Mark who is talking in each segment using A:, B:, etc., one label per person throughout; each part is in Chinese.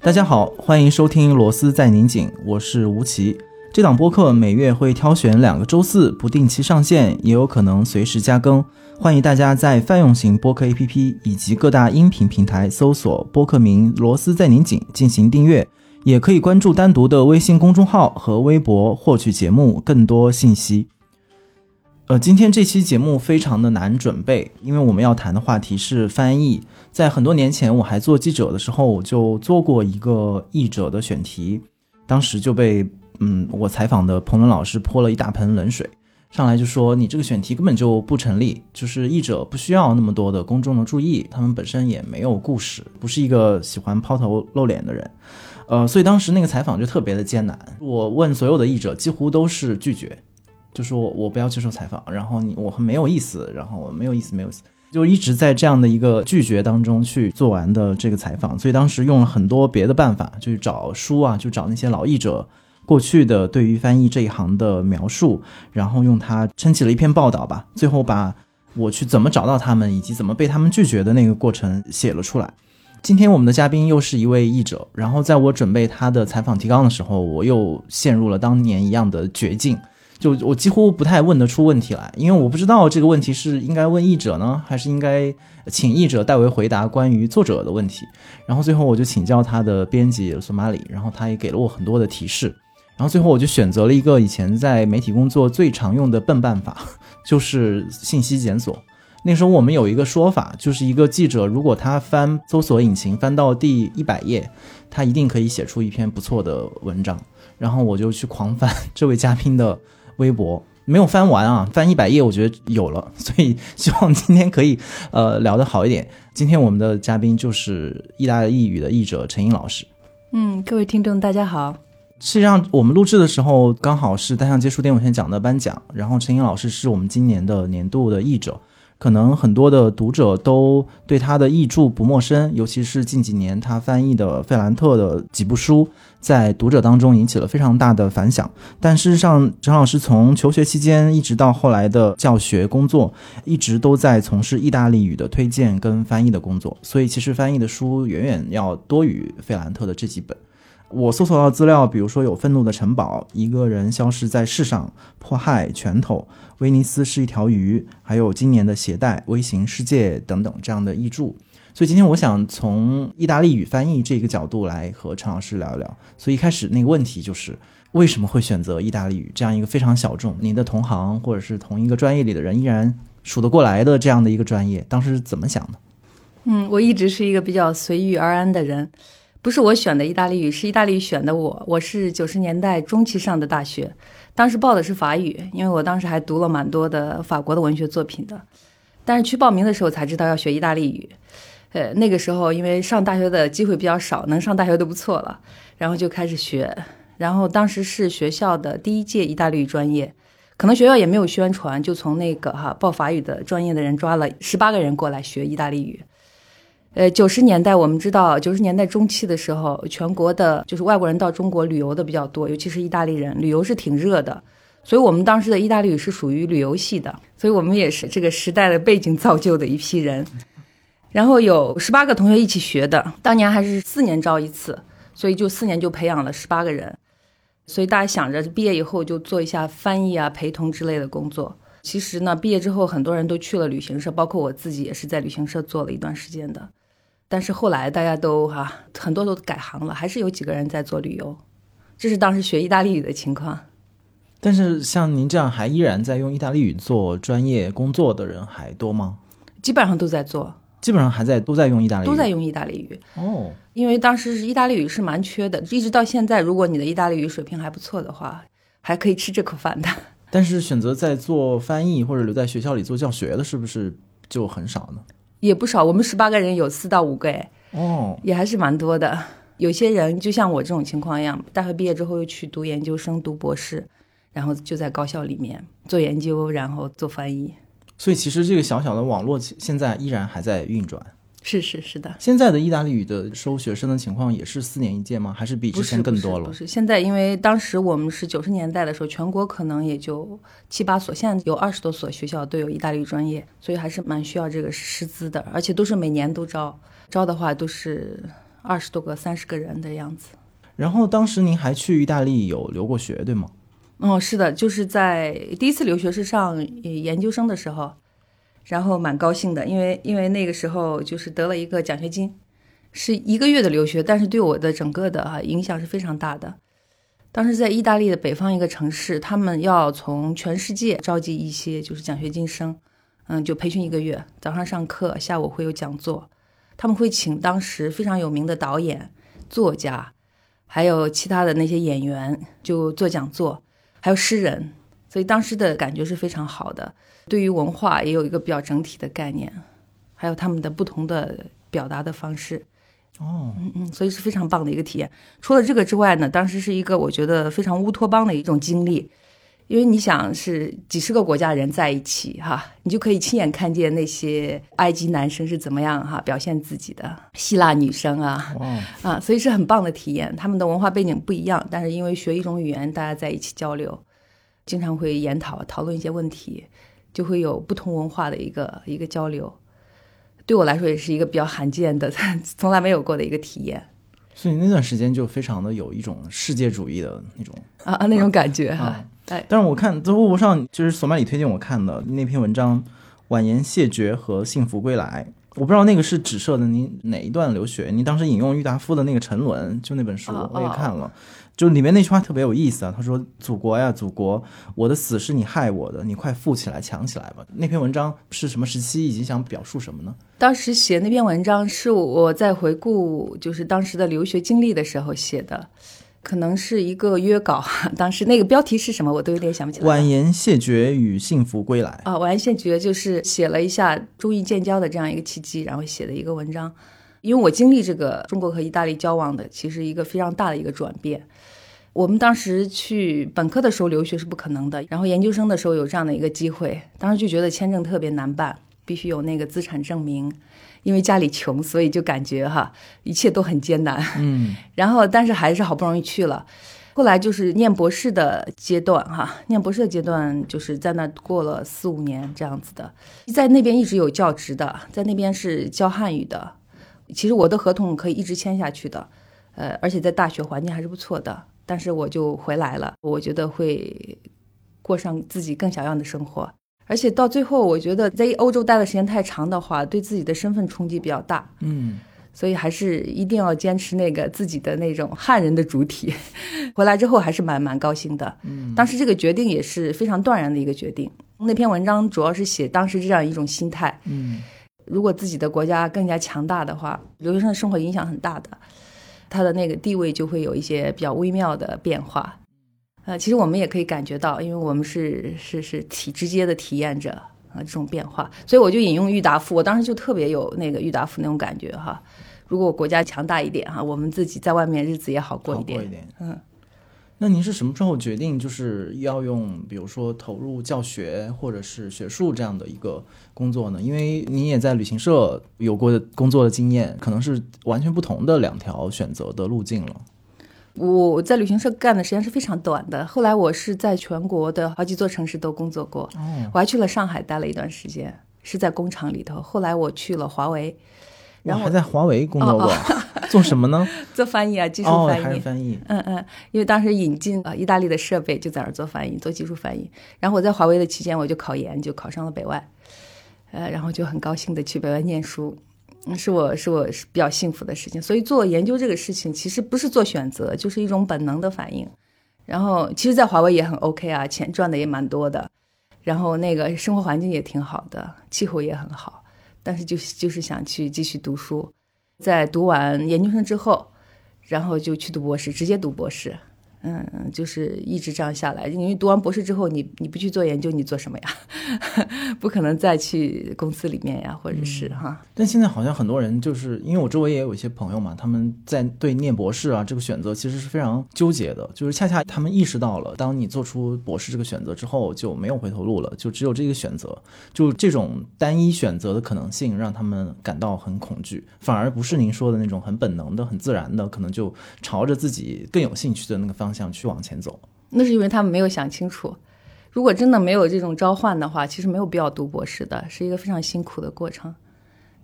A: 大家好，欢迎收听《螺丝在拧紧》，我是吴奇。这档播客每月会挑选两个周四不定期上线，也有可能随时加更。欢迎大家在泛用型播客 APP 以及各大音频平台搜索播客名“螺丝在拧紧”进行订阅，也可以关注单独的微信公众号和微博获取节目更多信息。呃，今天这期节目非常的难准备，因为我们要谈的话题是翻译。在很多年前，我还做记者的时候，我就做过一个译者的选题，当时就被嗯我采访的彭伦老师泼了一大盆冷水，上来就说你这个选题根本就不成立，就是译者不需要那么多的公众的注意，他们本身也没有故事，不是一个喜欢抛头露脸的人，呃，所以当时那个采访就特别的艰难。我问所有的译者，几乎都是拒绝。就说我不要接受采访，然后你我很没有意思，然后我没有意思，没有意思，就一直在这样的一个拒绝当中去做完的这个采访。所以当时用了很多别的办法，就是找书啊，就找那些老译者过去的对于翻译这一行的描述，然后用它撑起了一篇报道吧。最后把我去怎么找到他们，以及怎么被他们拒绝的那个过程写了出来。今天我们的嘉宾又是一位译者，然后在我准备他的采访提纲的时候，我又陷入了当年一样的绝境。就我几乎不太问得出问题来，因为我不知道这个问题是应该问译者呢，还是应该请译者代为回答关于作者的问题。然后最后我就请教他的编辑索马里，然后他也给了我很多的提示。然后最后我就选择了一个以前在媒体工作最常用的笨办法，就是信息检索。那时候我们有一个说法，就是一个记者如果他翻搜索引擎翻到第一百页，他一定可以写出一篇不错的文章。然后我就去狂翻 这位嘉宾的。微博没有翻完啊，翻一百页，我觉得有了，所以希望今天可以呃聊得好一点。今天我们的嘉宾就是意大利语的译者陈英老师。
B: 嗯，各位听众大家好。
A: 实际上我们录制的时候刚好是单向街书店文学奖的颁奖，然后陈英老师是我们今年的年度的译者。可能很多的读者都对他的译著不陌生，尤其是近几年他翻译的费兰特的几部书，在读者当中引起了非常大的反响。但事实上，陈老师从求学期间一直到后来的教学工作，一直都在从事意大利语的推荐跟翻译的工作，所以其实翻译的书远远要多于费兰特的这几本。我搜索到资料，比如说有《愤怒的城堡》、一个人消失在世上、迫害、拳头、威尼斯是一条鱼，还有今年的携带、微型世界等等这样的译著。所以今天我想从意大利语翻译这个角度来和陈老师聊一聊。所以一开始那个问题就是，为什么会选择意大利语这样一个非常小众、您的同行或者是同一个专业里的人依然数得过来的这样的一个专业？当时怎么想的？
B: 嗯，我一直是一个比较随遇而安的人。不是我选的意大利语，是意大利语选的我。我是九十年代中期上的大学，当时报的是法语，因为我当时还读了蛮多的法国的文学作品的。但是去报名的时候才知道要学意大利语，呃，那个时候因为上大学的机会比较少，能上大学都不错了，然后就开始学。然后当时是学校的第一届意大利语专业，可能学校也没有宣传，就从那个哈报法语的专业的人抓了十八个人过来学意大利语。呃，九十年代我们知道，九十年代中期的时候，全国的就是外国人到中国旅游的比较多，尤其是意大利人，旅游是挺热的，所以我们当时的意大利语是属于旅游系的，所以我们也是这个时代的背景造就的一批人。然后有十八个同学一起学的，当年还是四年招一次，所以就四年就培养了十八个人，所以大家想着毕业以后就做一下翻译啊、陪同之类的工作。其实呢，毕业之后很多人都去了旅行社，包括我自己也是在旅行社做了一段时间的。但是后来大家都哈很多都改行了，还是有几个人在做旅游，这是当时学意大利语的情况。
A: 但是像您这样还依然在用意大利语做专业工作的人还多吗？
B: 基本上都在做，
A: 基本上还在都在用意大利语，
B: 都在用意大利语
A: 哦。
B: 因为当时是意大利语是蛮缺的，一直到现在，如果你的意大利语水平还不错的话，还可以吃这口饭的。
A: 但是选择在做翻译或者留在学校里做教学的，是不是就很少呢？
B: 也不少，我们十八个人有四到五个哎，
A: 哦，
B: 也还是蛮多的。有些人就像我这种情况一样，大学毕业之后又去读研究生、读博士，然后就在高校里面做研究，然后做翻译。
A: 所以其实这个小小的网络现在依然还在运转。
B: 是是是的。
A: 现在的意大利语的收学生的情况也是四年一届吗？还是比之前更多了？
B: 不是，现在因为当时我们是九十年代的时候，全国可能也就七八所，现在有二十多所学校都有意大利语专业，所以还是蛮需要这个师资的，而且都是每年都招，招的话都是二十多个、三十个人的样子。
A: 然后当时您还去意大利有留过学，对吗？
B: 哦，是的，就是在第一次留学是上研究生的时候，然后蛮高兴的，因为因为那个时候就是得了一个奖学金，是一个月的留学，但是对我的整个的哈影响是非常大的。当时在意大利的北方一个城市，他们要从全世界召集一些就是奖学金生，嗯，就培训一个月，早上上课，下午会有讲座，他们会请当时非常有名的导演、作家，还有其他的那些演员就做讲座。还有诗人，所以当时的感觉是非常好的。对于文化也有一个比较整体的概念，还有他们的不同的表达的方式。
A: 哦，
B: 嗯嗯，所以是非常棒的一个体验。除了这个之外呢，当时是一个我觉得非常乌托邦的一种经历。因为你想是几十个国家人在一起哈，你就可以亲眼看见那些埃及男生是怎么样哈表现自己的，希腊女生啊，啊，所以是很棒的体验。他们的文化背景不一样，但是因为学一种语言，大家在一起交流，经常会研讨讨论一些问题，就会有不同文化的一个一个交流。对我来说也是一个比较罕见的，从来没有过的一个体验。
A: 所以那段时间就非常的有一种世界主义的那种
B: 啊啊那种感觉哈。
A: 哎，但是我看在微博上，就是索马里推荐我看的那篇文章《婉言谢绝和幸福归来》，我不知道那个是指涉的您哪一段留学？您当时引用郁达夫的那个沉沦，就那本书我也看了，就里面那句话特别有意思啊。他说：“祖国呀，祖国，我的死是你害我的，你快富起来，强起来吧。”那篇文章是什么时期，以及想表述什么呢？
B: 当时写那篇文章是我在回顾就是当时的留学经历的时候写的。可能是一个约稿，当时那个标题是什么，我都有点想不起来。
A: 婉言谢绝与幸福归来
B: 啊，婉言谢绝就是写了一下中意建交的这样一个契机，然后写的一个文章。因为我经历这个中国和意大利交往的，其实一个非常大的一个转变。我们当时去本科的时候留学是不可能的，然后研究生的时候有这样的一个机会，当时就觉得签证特别难办，必须有那个资产证明。因为家里穷，所以就感觉哈 一切都很艰难。
A: 嗯，
B: 然后但是还是好不容易去了。后来就是念博士的阶段哈，念博士的阶段就是在那过了四五年这样子的，在那边一直有教职的，在那边是教汉语的。其实我的合同可以一直签下去的，呃，而且在大学环境还是不错的。但是我就回来了，我觉得会过上自己更想要的生活。而且到最后，我觉得在欧洲待的时间太长的话，对自己的身份冲击比较大。
A: 嗯，
B: 所以还是一定要坚持那个自己的那种汉人的主体。回来之后还是蛮蛮高兴的。
A: 嗯，
B: 当时这个决定也是非常断然的一个决定。那篇文章主要是写当时这样一种心态。
A: 嗯，
B: 如果自己的国家更加强大的话，留学生的生活影响很大的，他的那个地位就会有一些比较微妙的变化。呃，其实我们也可以感觉到，因为我们是是是体直接的体验者啊这种变化，所以我就引用郁达夫，我当时就特别有那个郁达夫那种感觉哈。如果国家强大一点哈，我们自己在外面日子也好过一点。
A: 一点。
B: 嗯，
A: 那您是什么时候决定就是要用，比如说投入教学或者是学术这样的一个工作呢？因为您也在旅行社有过工作的经验，可能是完全不同的两条选择的路径了。
B: 我在旅行社干的时间是非常短的，后来我是在全国的好几座城市都工作过，我还去了上海待了一段时间，是在工厂里头。后来我去了华为，然后
A: 还在华为工作过，做什么呢？
B: 做翻译啊，技术翻译。
A: 还是翻译？
B: 嗯嗯，因为当时引进啊意大利的设备，就在那儿做翻译，做技术翻译。然后我在华为的期间，我就考研，就考上了北外，呃，然后就很高兴的去北外念书。是我是我是比较幸福的事情，所以做研究这个事情其实不是做选择，就是一种本能的反应。然后其实，在华为也很 OK 啊，钱赚的也蛮多的，然后那个生活环境也挺好的，气候也很好。但是就是就是想去继续读书，在读完研究生之后，然后就去读博士，直接读博士。嗯，就是一直这样下来。因为读完博士之后，你你不去做研究，你做什么呀？不可能再去公司里面呀，或者是哈。
A: 但现在好像很多人就是因为我周围也有一些朋友嘛，他们在对念博士啊这个选择其实是非常纠结的，就是恰恰他们意识到了，当你做出博士这个选择之后，就没有回头路了，就只有这个选择，就这种单一选择的可能性让他们感到很恐惧，反而不是您说的那种很本能的、很自然的，可能就朝着自己更有兴趣的那个方向去往前走。
B: 那是因为他们没有想清楚。如果真的没有这种召唤的话，其实没有必要读博士的，是一个非常辛苦的过程，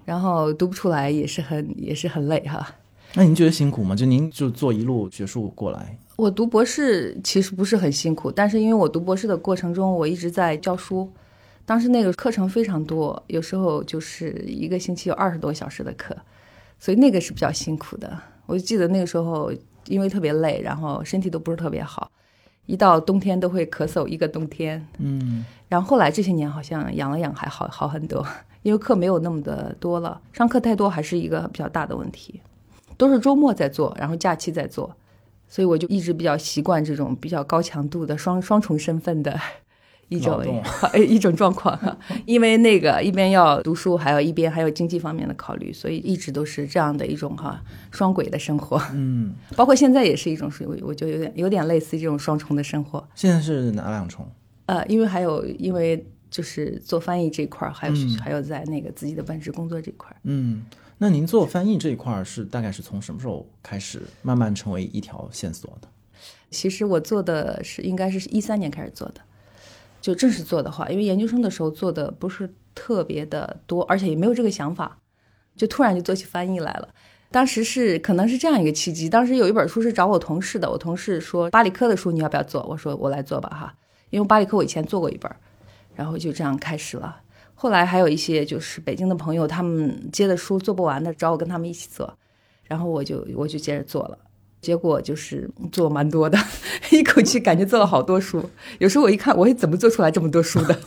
B: 然后读不出来也是很也是很累哈。
A: 那您觉得辛苦吗？就您就做一路学术过来，
B: 我读博士其实不是很辛苦，但是因为我读博士的过程中，我一直在教书，当时那个课程非常多，有时候就是一个星期有二十多小时的课，所以那个是比较辛苦的。我就记得那个时候，因为特别累，然后身体都不是特别好。一到冬天都会咳嗽一个冬天，
A: 嗯，
B: 然后后来这些年好像养了养还好好很多，因为课没有那么的多了，上课太多还是一个比较大的问题，都是周末在做，然后假期在做，所以我就一直比较习惯这种比较高强度的双双重身份的。一种 一种状况哈，因为那个一边要读书，还有一边还有经济方面的考虑，所以一直都是这样的一种哈双轨的生活。
A: 嗯，
B: 包括现在也是一种我觉得有点有点类似这种双重的生活。
A: 现在是哪两重？
B: 呃，因为还有因为就是做翻译这块儿，还有还有在那个自己的本职工作这块儿。
A: 嗯，那您做翻译这一块儿是大概是从什么时候开始慢慢成为一条线索的？
B: 其实我做的是应该是一三年开始做的。就正式做的话，因为研究生的时候做的不是特别的多，而且也没有这个想法，就突然就做起翻译来了。当时是可能是这样一个契机，当时有一本书是找我同事的，我同事说巴里克的书你要不要做？我说我来做吧哈，因为巴里克我以前做过一本，然后就这样开始了。后来还有一些就是北京的朋友，他们接的书做不完的，找我跟他们一起做，然后我就我就接着做了。结果就是做蛮多的，一口气感觉做了好多书。有时候我一看，我怎么做出来这么多书的？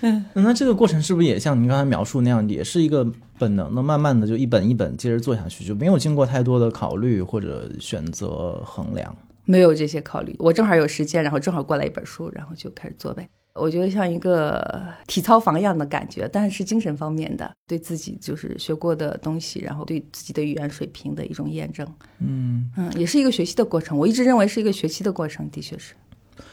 A: 嗯，那这个过程是不是也像您刚才描述那样，也是一个本能的，慢慢的就一本一本接着做下去，就没有经过太多的考虑或者选择衡量？
B: 没有这些考虑，我正好有时间，然后正好过来一本书，然后就开始做呗。我觉得像一个体操房一样的感觉，但是精神方面的，对自己就是学过的东西，然后对自己的语言水平的一种验证。
A: 嗯
B: 嗯，也是一个学习的过程。我一直认为是一个学习的过程，的确是。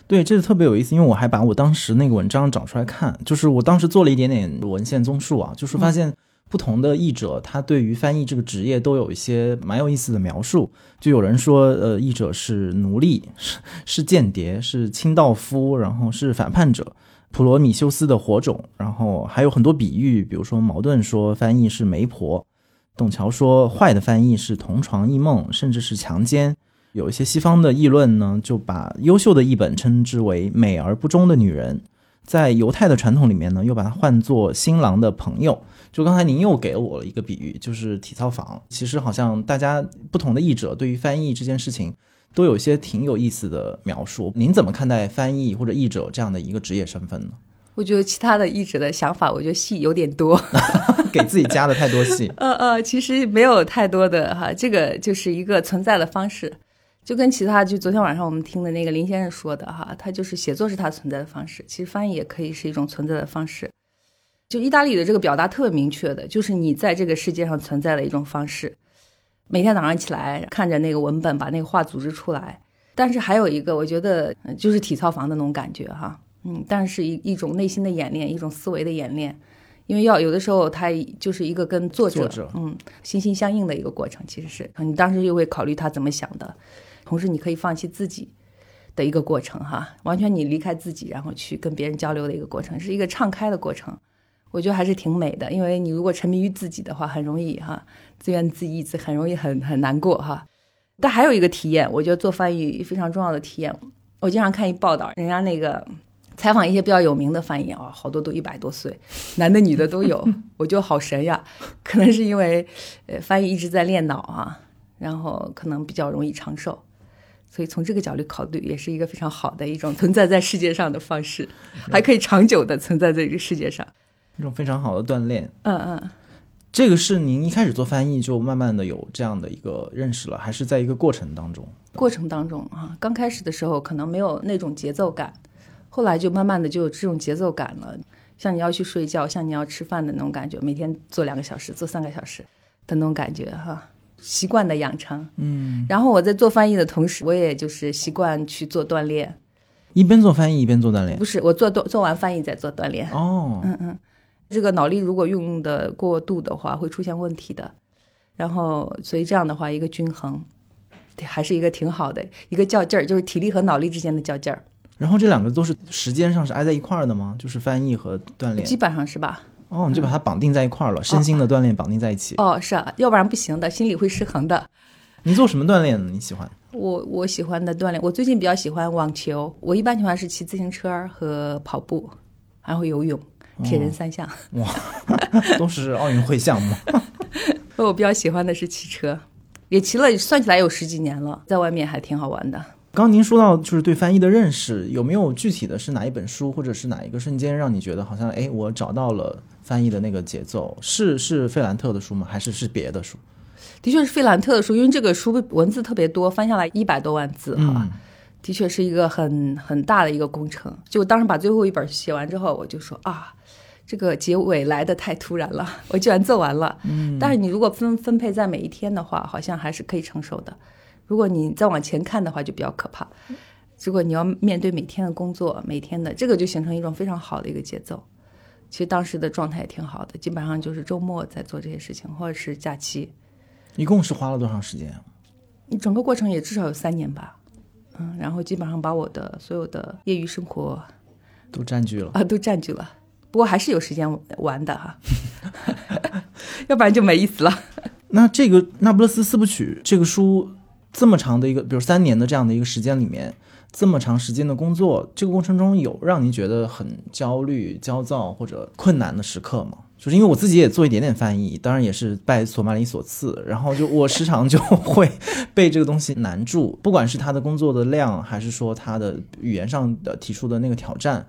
A: 对，这个特别有意思，因为我还把我当时那个文章找出来看，就是我当时做了一点点文献综述啊，就是发现。不同的译者，他对于翻译这个职业都有一些蛮有意思的描述。就有人说，呃，译者是奴隶，是 是间谍，是清道夫，然后是反叛者，普罗米修斯的火种。然后还有很多比喻，比如说矛盾说翻译是媒婆，董桥说坏的翻译是同床异梦，甚至是强奸。有一些西方的议论呢，就把优秀的译本称之为美而不忠的女人。在犹太的传统里面呢，又把它换作新郎的朋友。就刚才您又给了我一个比喻，就是体操房。其实好像大家不同的译者对于翻译这件事情，都有一些挺有意思的描述。您怎么看待翻译或者译者这样的一个职业身份呢？
B: 我觉得其他的译者的想法，我觉得戏有点多，
A: 给自己加了太多戏。
B: 呃呃，其实没有太多的哈，这个就是一个存在的方式。就跟其他，就昨天晚上我们听的那个林先生说的哈，他就是写作是他存在的方式，其实翻译也可以是一种存在的方式。就意大利的这个表达特别明确的，就是你在这个世界上存在的一种方式。每天早上起来看着那个文本，把那个话组织出来。但是还有一个，我觉得就是体操房的那种感觉哈，嗯，但是一一种内心的演练，一种思维的演练，因为要有的时候他就是一个跟作者嗯心心相印的一个过程，其实是你当时就会考虑他怎么想的。同时，你可以放弃自己的一个过程，哈，完全你离开自己，然后去跟别人交流的一个过程，是一个敞开的过程。我觉得还是挺美的，因为你如果沉迷于自己的话，很容易哈自怨自艾，自很容易很很难过哈。但还有一个体验，我觉得做翻译非常重要的体验。我经常看一报道，人家那个采访一些比较有名的翻译啊，好多都一百多岁，男的女的都有，我觉得好神呀。可能是因为呃翻译一直在练脑啊，然后可能比较容易长寿。所以从这个角度考虑，也是一个非常好的一种存在在世界上的方式，还可以长久的存在在这个世界上，
A: 一种非常好的锻炼。
B: 嗯嗯，
A: 这个是您一开始做翻译就慢慢的有这样的一个认识了，还是在一个过程当中？
B: 过程当中啊，刚开始的时候可能没有那种节奏感，后来就慢慢的就有这种节奏感了。像你要去睡觉，像你要吃饭的那种感觉，每天做两个小时，做三个小时的那种感觉哈，习惯的养成。
A: 嗯，
B: 然后我在做翻译的同时，我也就是习惯去做锻炼。
A: 一边做翻译一边做锻炼
B: 不？是，我做做做完翻译再做锻炼。
A: 哦，
B: 嗯嗯，这个脑力如果用的过度的话，会出现问题的。然后，所以这样的话，一个均衡，对还是一个挺好的一个较劲儿，就是体力和脑力之间的较劲儿，
A: 然后这两个都是时间上是挨在一块儿的吗？就是翻译和锻炼
B: 基。本上是吧？
A: 哦，你就把它绑定在一块儿了，身心的锻炼绑定在一起。
B: 哦，是啊，要不然不行的，心理会失衡的。
A: 你做什么锻炼呢？你喜欢？
B: 我我喜欢的锻炼，我最近比较喜欢网球，我一般情况是骑自行车和跑步，还会游泳，铁人三项。
A: 哇 都是奥运会项目。
B: 我比较喜欢的是骑车，也骑了，算起来有十几年了，在外面还挺好玩的。
A: 刚刚您说到就是对翻译的认识，有没有具体的是哪一本书，或者是哪一个瞬间让你觉得好像哎，我找到了翻译的那个节奏？是是费兰特的书吗？还是是别的书？
B: 的确是费兰特的书，因为这个书文字特别多，翻下来一百多万字哈，
A: 嗯
B: 的确是一个很很大的一个工程。就当时把最后一本写完之后，我就说啊，这个结尾来的太突然了，我居然做完了。嗯，但是你如果分分配在每一天的话，好像还是可以承受的。如果你再往前看的话，就比较可怕。如果你要面对每天的工作，每天的这个就形成一种非常好的一个节奏。其实当时的状态也挺好的，基本上就是周末在做这些事情，或者是假期。
A: 一共是花了多长时间啊？
B: 你整个过程也至少有三年吧，嗯，然后基本上把我的所有的业余生活
A: 都占据了。
B: 啊都占据了，不过还是有时间玩的哈，要不然就没意思了。
A: 那这个《那不勒斯四部曲》这个书这么长的一个，比如三年的这样的一个时间里面，这么长时间的工作，这个过程中有让您觉得很焦虑、焦躁或者困难的时刻吗？就是因为我自己也做一点点翻译，当然也是拜索马里所赐，然后就我时常就会被这个东西难住，不管是他的工作的量，还是说他的语言上的提出的那个挑战，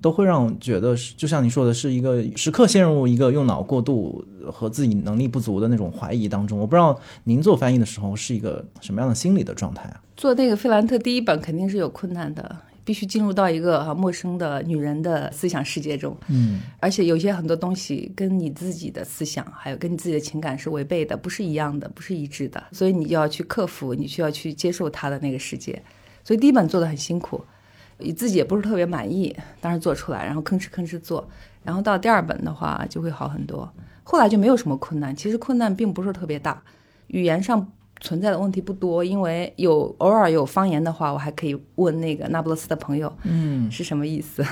A: 都会让我觉得是，就像你说的，是一个时刻陷入一个用脑过度和自己能力不足的那种怀疑当中。我不知道您做翻译的时候是一个什么样的心理的状态啊？
B: 做那个费兰特第一本肯定是有困难的，必须进入到一个啊陌生的女人的思想世界中，
A: 嗯，
B: 而且有些很多东西跟你自己的思想，还有跟你自己的情感是违背的，不是一样的，不是一致的，所以你就要去克服，你需要去接受她的那个世界。所以第一本做的很辛苦，你自己也不是特别满意，当时做出来，然后吭哧吭哧做，然后到第二本的话就会好很多。后来就没有什么困难，其实困难并不是特别大，语言上存在的问题不多，因为有偶尔有方言的话，我还可以问那个那不勒斯的朋友，
A: 嗯，
B: 是什么意思。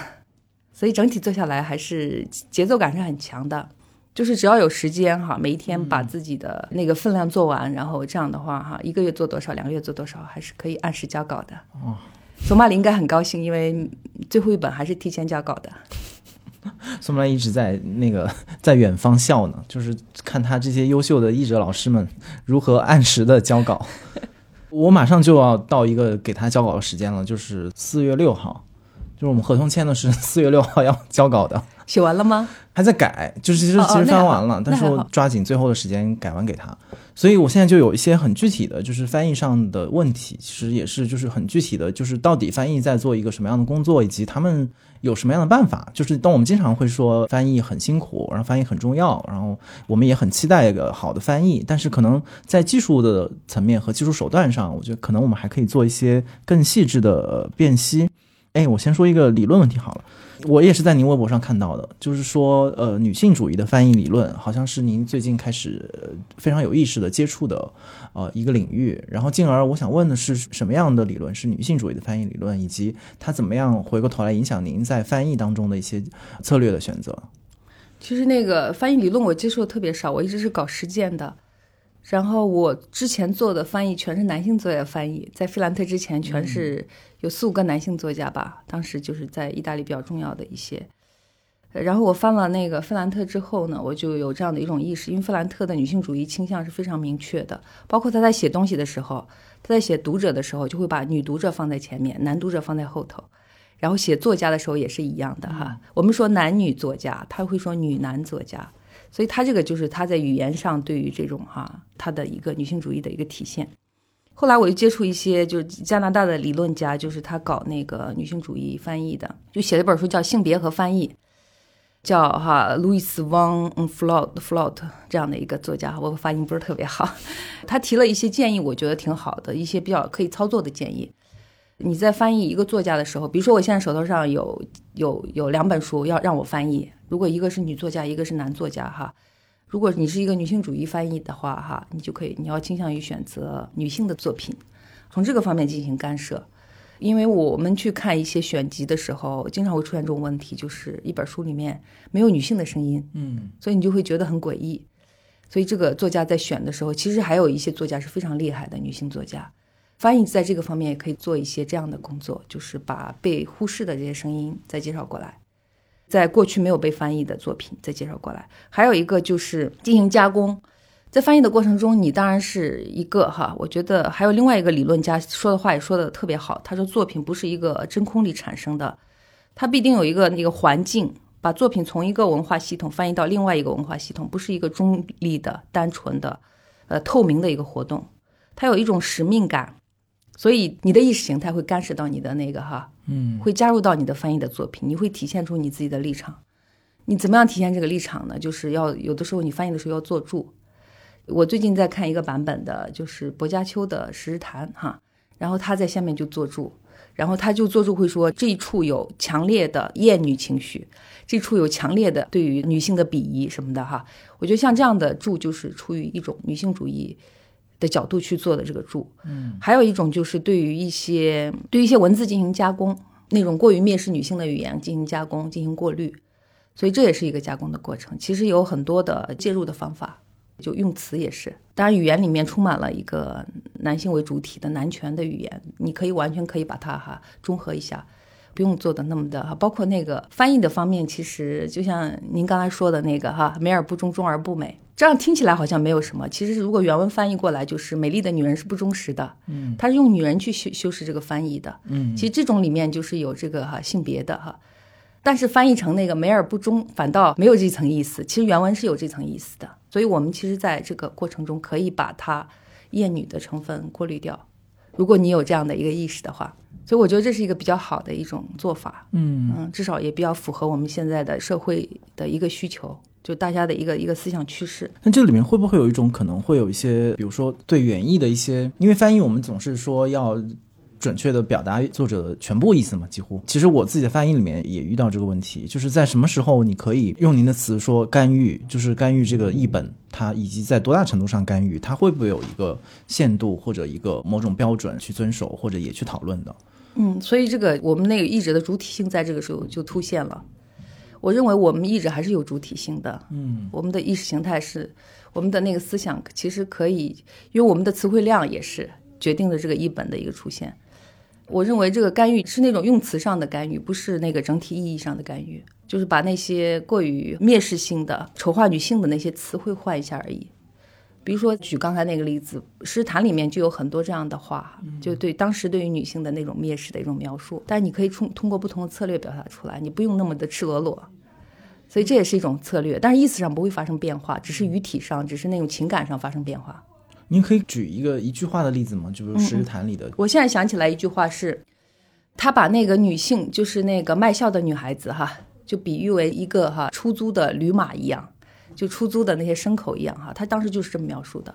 B: 所以整体做下来还是节奏感是很强的，就是只要有时间哈，每一天把自己的那个分量做完，然后这样的话哈，一个月做多少，两个月做多少，还是可以按时交稿的。
A: 哦，
B: 索马里应该很高兴，因为最后一本还是提前交稿的。
A: 宋木兰一直在那个在远方笑呢，就是看他这些优秀的译者老师们如何按时的交稿。我马上就要到一个给他交稿的时间了，就是四月六号，就是我们合同签的是 四月六号要交稿的，
B: 写完了吗？
A: 还在改，就是其实其实翻完了，但是我抓紧最后的时间改完给他。所以我现在就有一些很具体的，就是翻译上的问题，其实也是就是很具体的，就是到底翻译在做一个什么样的工作，以及他们有什么样的办法。就是当我们经常会说翻译很辛苦，然后翻译很重要，然后我们也很期待一个好的翻译，但是可能在技术的层面和技术手段上，我觉得可能我们还可以做一些更细致的辨析。哎，我先说一个理论问题好了。我也是在您微博上看到的，就是说，呃，女性主义的翻译理论好像是您最近开始、非常有意识的接触的，呃，一个领域。然后，进而我想问的是，什么样的理论是女性主义的翻译理论，以及它怎么样回过头来影响您在翻译当中的一些策略的选择？
B: 其实那个翻译理论我接触的特别少，我一直是搞实践的。然后我之前做的翻译全是男性作家翻译，在费兰特之前全是有四五个男性作家吧，当时就是在意大利比较重要的一些。呃然后我翻了那个费兰特之后呢，我就有这样的一种意识，因为费兰特的女性主义倾向是非常明确的，包括他在写东西的时候，他在写读者的时候就会把女读者放在前面，男读者放在后头。然后写作家的时候也是一样的哈，我们说男女作家，他会说女男作家，所以他这个就是他在语言上对于这种哈他的一个女性主义的一个体现。后来我又接触一些就是加拿大的理论家，就是他搞那个女性主义翻译的，就写了一本书叫《性别和翻译》，叫哈路易斯汪 Flout Flout 这样的一个作家，我发音不是特别好，他提了一些建议，我觉得挺好的，一些比较可以操作的建议。你在翻译一个作家的时候，比如说我现在手头上有有有两本书要让我翻译，如果一个是女作家，一个是男作家，哈，如果你是一个女性主义翻译的话，哈，你就可以你要倾向于选择女性的作品，从这个方面进行干涉，因为我们去看一些选集的时候，经常会出现这种问题，就是一本书里面没有女性的声音，
A: 嗯，
B: 所以你就会觉得很诡异，所以这个作家在选的时候，其实还有一些作家是非常厉害的女性作家。翻译在这个方面也可以做一些这样的工作，就是把被忽视的这些声音再介绍过来，在过去没有被翻译的作品再介绍过来。还有一个就是进行加工，在翻译的过程中，你当然是一个哈，我觉得还有另外一个理论家说的话也说的特别好，他说作品不是一个真空里产生的，它必定有一个那个环境，把作品从一个文化系统翻译到另外一个文化系统，不是一个中立的、单纯的、呃透明的一个活动，它有一种使命感。所以你的意识形态会干涉到你的那个哈，
A: 嗯，
B: 会加入到你的翻译的作品，你会体现出你自己的立场。你怎么样体现这个立场呢？就是要有的时候你翻译的时候要做注。我最近在看一个版本的，就是薄伽丘的《十日谈》哈，然后他在下面就做注，然后他就做注会说这一处有强烈的厌女情绪，这处有强烈的对于女性的鄙夷什么的哈。我觉得像这样的注就是出于一种女性主义。的角度去做的这个注，
A: 嗯，
B: 还有一种就是对于一些对于一些文字进行加工，那种过于蔑视女性的语言进行加工、进行过滤，所以这也是一个加工的过程。其实有很多的介入的方法，就用词也是。当然，语言里面充满了一个男性为主体的男权的语言，你可以完全可以把它哈中和一下，不用做的那么的哈。包括那个翻译的方面，其实就像您刚才说的那个哈，美而不忠，忠而不美。这样听起来好像没有什么，其实如果原文翻译过来就是“美丽的女人是不忠实的”，
A: 嗯，
B: 他是用女人去修修饰这个翻译的，
A: 嗯，
B: 其实这种里面就是有这个哈性别的哈，但是翻译成那个“美而不忠”反倒没有这层意思，其实原文是有这层意思的，所以我们其实在这个过程中可以把它厌女的成分过滤掉，如果你有这样的一个意识的话，所以我觉得这是一个比较好的一种做法，
A: 嗯
B: 嗯，至少也比较符合我们现在的社会的一个需求。就大家的一个一个思想趋势，
A: 那这里面会不会有一种可能会有一些，比如说对原意的一些，因为翻译我们总是说要准确的表达作者的全部意思嘛，几乎。其实我自己的翻译里面也遇到这个问题，就是在什么时候你可以用您的词说干预，就是干预这个译本，它以及在多大程度上干预，它会不会有一个限度或者一个某种标准去遵守或者也去讨论的？
B: 嗯，所以这个我们那个译者的主体性在这个时候就凸显了。我认为我们意志还是有主体性的，
A: 嗯，
B: 我们的意识形态是，我们的那个思想其实可以，因为我们的词汇量也是决定了这个译本的一个出现。我认为这个干预是那种用词上的干预，不是那个整体意义上的干预，就是把那些过于蔑视性的、丑化女性的那些词汇换一下而已。比如说，举刚才那个例子，《诗坛》里面就有很多这样的话，就对当时对于女性的那种蔑视的一种描述。但是你可以通通过不同的策略表达出来，你不用那么的赤裸裸，所以这也是一种策略。但是意思上不会发生变化，只是语体上，只是那种情感上发生变化。
A: 您可以举一个一句话的例子吗？就是《诗坛》里的。
B: 我现在想起来一句话是，他把那个女性，就是那个卖笑的女孩子哈，就比喻为一个哈出租的驴马一样。就出租的那些牲口一样哈，他当时就是这么描述的。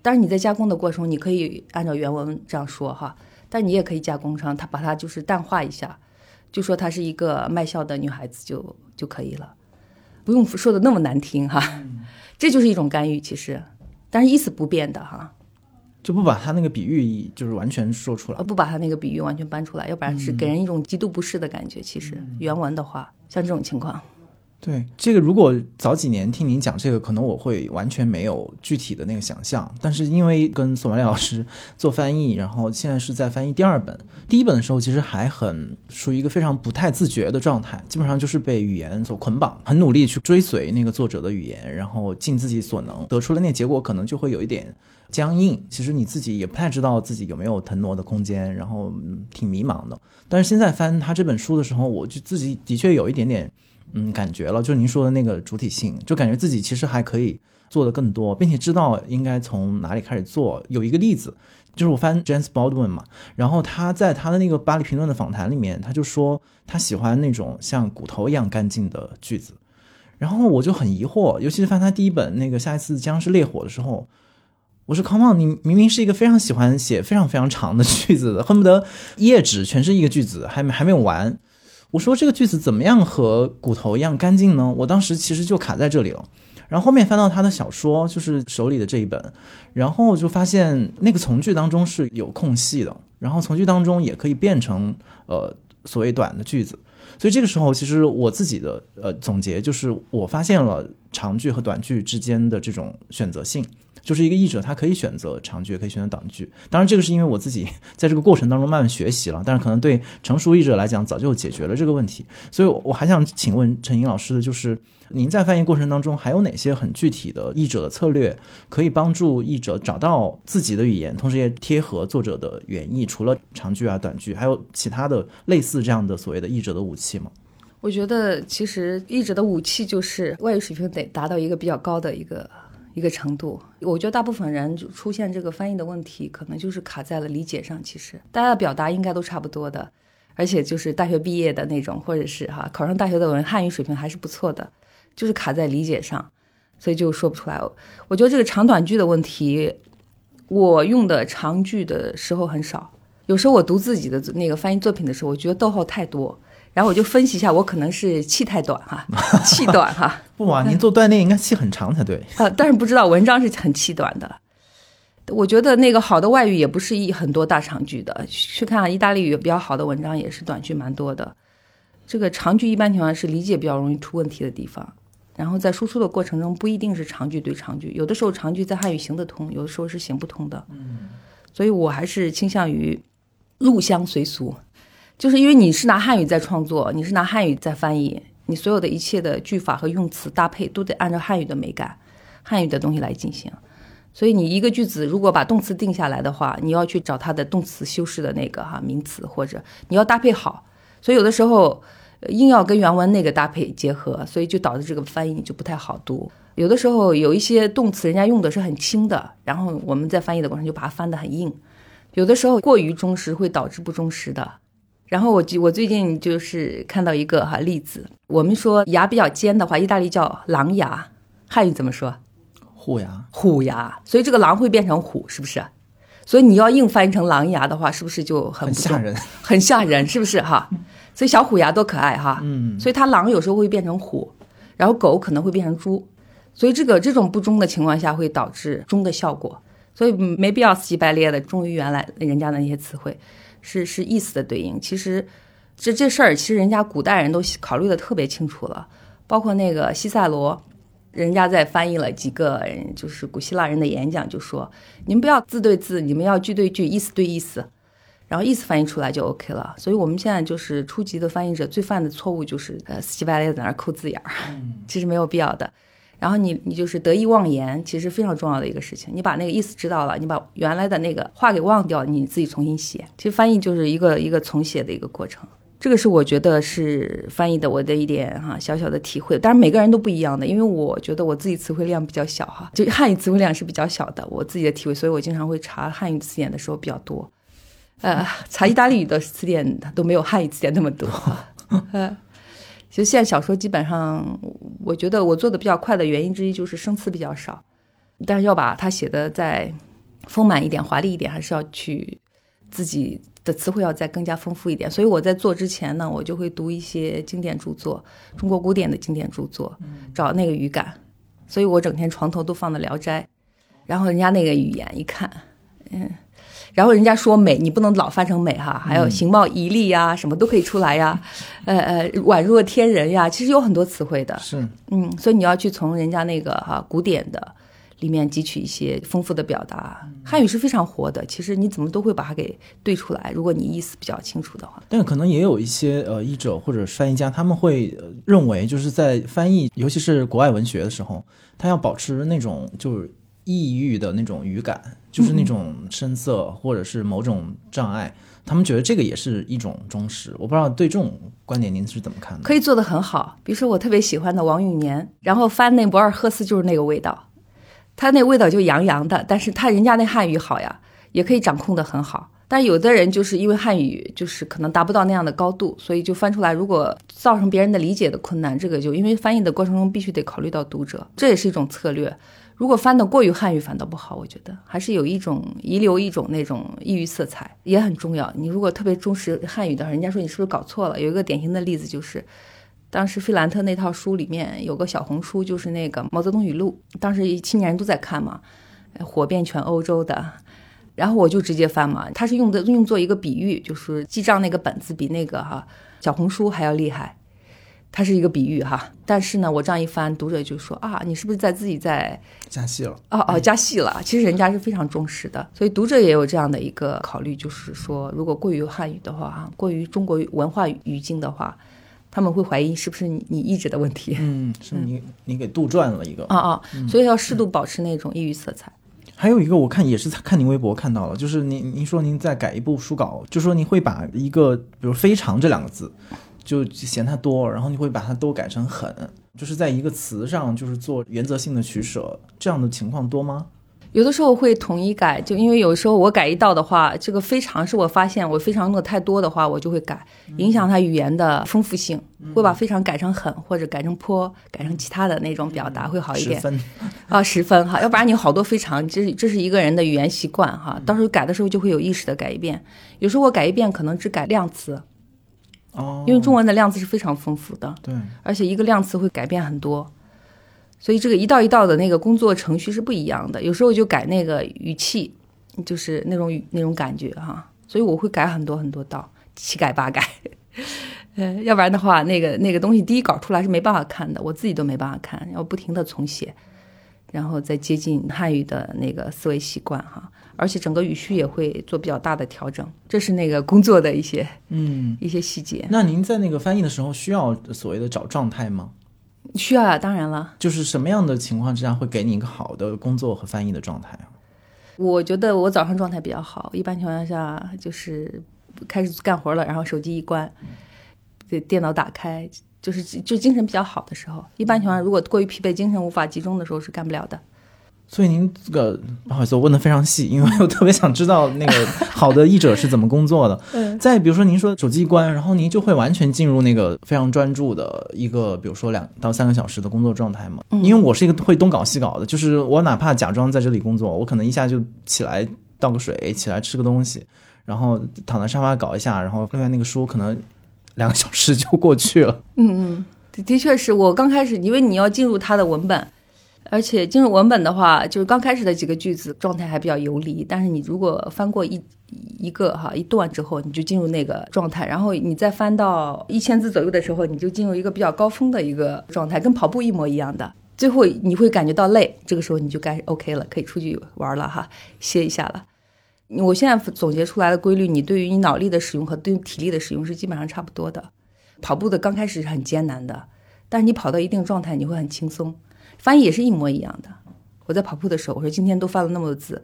B: 但是你在加工的过程中，你可以按照原文这样说哈，但你也可以加工上，他把它就是淡化一下，就说她是一个卖笑的女孩子就就可以了，不用说的那么难听哈。这就是一种干预，其实，但是意思不变的哈，
A: 就不把他那个比喻就是完全说出来，
B: 不把他那个比喻完全搬出来，要不然是给人一种极度不适的感觉。其实原文的话，像这种情况。
A: 对这个，如果早几年听您讲这个，可能我会完全没有具体的那个想象。但是因为跟索马里老师做翻译，然后现在是在翻译第二本，第一本的时候其实还很属于一个非常不太自觉的状态，基本上就是被语言所捆绑，很努力去追随那个作者的语言，然后尽自己所能得出了那结果，可能就会有一点僵硬。其实你自己也不太知道自己有没有腾挪的空间，然后挺迷茫的。但是现在翻他这本书的时候，我就自己的确有一点点。嗯感觉了，就是您说的那个主体性，就感觉自己其实还可以做的更多，并且知道应该从哪里开始做。有一个例子，就是我翻 James Baldwin 嘛，然后他在他的那个巴黎评论的访谈里面，他就说他喜欢那种像骨头一样干净的句子。然后我就很疑惑，尤其是翻他第一本那个下一次将是烈火的时候，我说 Come on，你明明是一个非常喜欢写非常非常长的句子的，恨不得一页纸全是一个句子，还没还没有完。我说这个句子怎么样和骨头一样干净呢？我当时其实就卡在这里了。然后后面翻到他的小说，就是手里的这一本，然后就发现那个从句当中是有空隙的，然后从句当中也可以变成呃所谓短的句子。所以这个时候，其实我自己的呃总结就是，我发现了长句和短句之间的这种选择性，就是一个译者他可以选择长句，也可以选择短句。当然，这个是因为我自己 在这个过程当中慢慢学习了，但是可能对成熟译者来讲，早就解决了这个问题。所以我还想请问陈英老师的就是。您在翻译过程当中还有哪些很具体的译者的策略，可以帮助译者找到自己的语言，同时也贴合作者的原意？除了长句啊、短句，还有其他的类似这样的所谓的译者的武器吗？
B: 我觉得其实译者的武器就是外语水平得达到一个比较高的一个一个程度。我觉得大部分人就出现这个翻译的问题，可能就是卡在了理解上。其实大家的表达应该都差不多的，而且就是大学毕业的那种，或者是哈考上大学的文汉语水平还是不错的。就是卡在理解上，所以就说不出来。我觉得这个长短句的问题，我用的长句的时候很少。有时候我读自己的那个翻译作品的时候，我觉得逗号太多，然后我就分析一下，我可能是气太短哈，气短哈。
A: 不啊，您做锻炼应该气很长才对。
B: 啊，但是不知道文章是很气短的。我觉得那个好的外语也不是一很多大长句的，去看意大利语比较好的文章也是短句蛮多的。这个长句一般情况是理解比较容易出问题的地方。然后在输出的过程中，不一定是长句对长句，有的时候长句在汉语行得通，有的时候是行不通的。嗯，所以我还是倾向于入乡随俗，就是因为你是拿汉语在创作，你是拿汉语在翻译，你所有的一切的句法和用词搭配都得按照汉语的美感、汉语的东西来进行。所以你一个句子如果把动词定下来的话，你要去找它的动词修饰的那个哈名词，或者你要搭配好。所以有的时候。硬要跟原文那个搭配结合，所以就导致这个翻译就不太好读。有的时候有一些动词人家用的是很轻的，然后我们在翻译的过程就把它翻得很硬。有的时候过于忠实会导致不忠实的。然后我我最近就是看到一个哈例子，我们说牙比较尖的话，意大利叫狼牙，汉语怎么说？
A: 虎牙。
B: 虎牙，所以这个狼会变成虎，是不是？所以你要硬翻译成狼牙的话，是不是就很
A: 吓人？
B: 很吓人，是不是哈？所以小虎牙多可爱哈，嗯，所以它狼有时候会变成虎，然后狗可能会变成猪，所以这个这种不忠的情况下会导致忠的效果，所以没必要死乞白咧的忠于原来人家的那些词汇，是是意思的对应。其实这这事儿其实人家古代人都考虑的特别清楚了，包括那个西塞罗，人家在翻译了几个就是古希腊人的演讲，就说你们不要字对字，你们要句对句，意思对意思。然后意思翻译出来就 OK 了，所以我们现在就是初级的翻译者最犯的错误就是呃死乞白赖在那儿抠字眼儿，其实没有必要的。然后你你就是得意忘言，其实非常重要的一个事情。你把那个意思知道了，你把原来的那个话给忘掉，你自己重新写。其实翻译就是一个一个重写的一个过程。这个是我觉得是翻译的我的一点哈小小的体会。当然每个人都不一样的，因为我觉得我自己词汇量比较小哈，就汉语词汇量是比较小的，我自己的体会，所以我经常会查汉语词典的时候比较多。呃，查意大利语的词典都没有汉语词典那么多。呃，其实现在小说基本上，我觉得我做的比较快的原因之一就是生词比较少，但是要把它写的再丰满一点、华丽一点，还是要去自己的词汇要再更加丰富一点。所以我在做之前呢，我就会读一些经典著作，中国古典的经典著作，找那个语感。所以我整天床头都放的《聊斋》，然后人家那个语言一看，嗯。然后人家说美，你不能老翻成美哈，还有形貌绮丽呀，什么都可以出来呀，呃呃，宛若天人呀，其实有很多词汇的。
A: 是，
B: 嗯，所以你要去从人家那个哈古典的里面汲取一些丰富的表达。汉语是非常活的，其实你怎么都会把它给对出来，如果你意思比较清楚的话。
A: 但可能也有一些呃译者或者翻译家，他们会认为就是在翻译，尤其是国外文学的时候，他要保持那种就是。抑郁的那种语感，就是那种声色或者是某种障碍，他们觉得这个也是一种忠实。我不知道对这种观点您是怎么看的？
B: 可以做得很好，比如说我特别喜欢的王永年，然后翻那博尔赫斯就是那个味道，他那味道就洋洋的，但是他人家那汉语好呀，也可以掌控得很好。但有的人就是因为汉语就是可能达不到那样的高度，所以就翻出来，如果造成别人的理解的困难，这个就因为翻译的过程中必须得考虑到读者，这也是一种策略。如果翻得过于汉语，反倒不好。我觉得还是有一种遗留一种那种异域色彩也很重要。你如果特别忠实汉语的话，人家说你是不是搞错了？有一个典型的例子就是，当时费兰特那套书里面有个小红书，就是那个毛泽东语录，当时青年人都在看嘛，火遍全欧洲的。然后我就直接翻嘛，他是用的用作一个比喻，就是记账那个本子比那个哈小红书还要厉害。它是一个比喻哈，但是呢，我这样一翻，读者就说啊，你是不是在自己在
A: 加戏了？
B: 哦哦，加戏了。其实人家是非常重视的，所以读者也有这样的一个考虑，就是说，如果过于汉语的话，哈，过于中国文化语境的话，他们会怀疑是不是你你意志的问题。
A: 嗯，是你你给杜撰了一个
B: 啊啊，所以要适度保持那种异域色彩。
A: 还有一个，我看也是看您微博看到了，就是您您说您在改一部书稿，就说您会把一个比如“非常”这两个字。就嫌它多，然后你会把它都改成狠，就是在一个词上就是做原则性的取舍，这样的情况多吗？
B: 有的时候会统一改，就因为有时候我改一道的话，这个非常是我发现我非常用的太多的话，我就会改，影响它语言的丰富性，会把非常改成狠或者改成泼，改成其他的那种表达会好一点。
A: 十分
B: 啊，十分哈，要不然你好多非常，这是这是一个人的语言习惯哈，到时候改的时候就会有意识的改一遍。有时候我改一遍可能只改量词。
A: 哦，
B: 因为中文的量词是非常丰富的，
A: 对，
B: 而且一个量词会改变很多，所以这个一道一道的那个工作程序是不一样的。有时候就改那个语气，就是那种语那种感觉哈，所以我会改很多很多道，七改八改，呃，要不然的话，那个那个东西第一稿出来是没办法看的，我自己都没办法看，要不停的重写，然后再接近汉语的那个思维习惯哈。而且整个语序也会做比较大的调整，这是那个工作的一些
A: 嗯
B: 一些细节。
A: 那您在那个翻译的时候需要所谓的找状态吗？
B: 需要啊，当然了。
A: 就是什么样的情况之下会给你一个好的工作和翻译的状态啊？
B: 我觉得我早上状态比较好，一般情况下就是开始干活了，然后手机一关，对电脑打开，就是就精神比较好的时候。一般情况下，如果过于疲惫、精神无法集中的时候，是干不了的。
A: 所以您这个不好意思，我问的非常细，因为我特别想知道那个好的译者是怎么工作的。
B: 嗯。
A: 再比如说，您说手机一关，然后您就会完全进入那个非常专注的一个，比如说两到三个小时的工作状态吗？
B: 嗯。
A: 因为我是一个会东搞西搞的，就是我哪怕假装在这里工作，我可能一下就起来倒个水，起来吃个东西，然后躺在沙发搞一下，然后另外那个书可能两个小时就过去了。
B: 嗯嗯，的的确是我刚开始，因为你要进入它的文本。而且进入文本的话，就是刚开始的几个句子状态还比较游离，但是你如果翻过一一个哈一段之后，你就进入那个状态，然后你再翻到一千字左右的时候，你就进入一个比较高峰的一个状态，跟跑步一模一样的。最后你会感觉到累，这个时候你就该 OK 了，可以出去玩了哈，歇一下了。我现在总结出来的规律，你对于你脑力的使用和对体力的使用是基本上差不多的。跑步的刚开始是很艰难的，但是你跑到一定状态，你会很轻松。翻译也是一模一样的。我在跑步的时候，我说今天都翻了那么多字，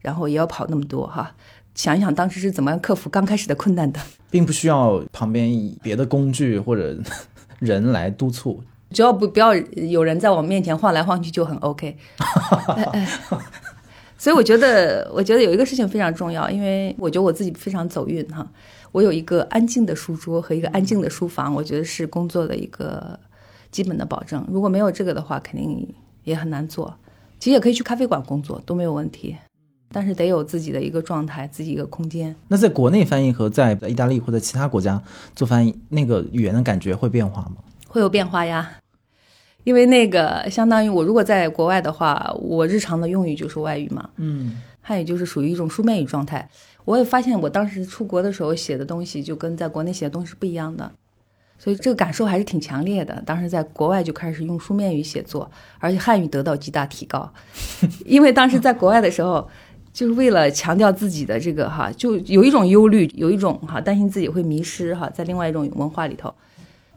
B: 然后也要跑那么多哈。想一想当时是怎么样克服刚开始的困难的，
A: 并不需要旁边别的工具或者 人来督促，
B: 只要不不要有人在我面前晃来晃去就很 OK。所以我觉得，我觉得有一个事情非常重要，因为我觉得我自己非常走运哈。我有一个安静的书桌和一个安静的书房，我觉得是工作的一个。基本的保证，如果没有这个的话，肯定也很难做。其实也可以去咖啡馆工作，都没有问题，但是得有自己的一个状态，自己一个空间。
A: 那在国内翻译和在意大利或者其他国家做翻译，那个语言的感觉会变化吗？
B: 会有变化呀，因为那个相当于我如果在国外的话，我日常的用语就是外语嘛，
A: 嗯，
B: 汉语就是属于一种书面语状态。我也发现，我当时出国的时候写的东西就跟在国内写的东西是不一样的。所以这个感受还是挺强烈的。当时在国外就开始用书面语写作，而且汉语得到极大提高。因为当时在国外的时候，就是为了强调自己的这个哈，就有一种忧虑，有一种哈担心自己会迷失哈，在另外一种文化里头，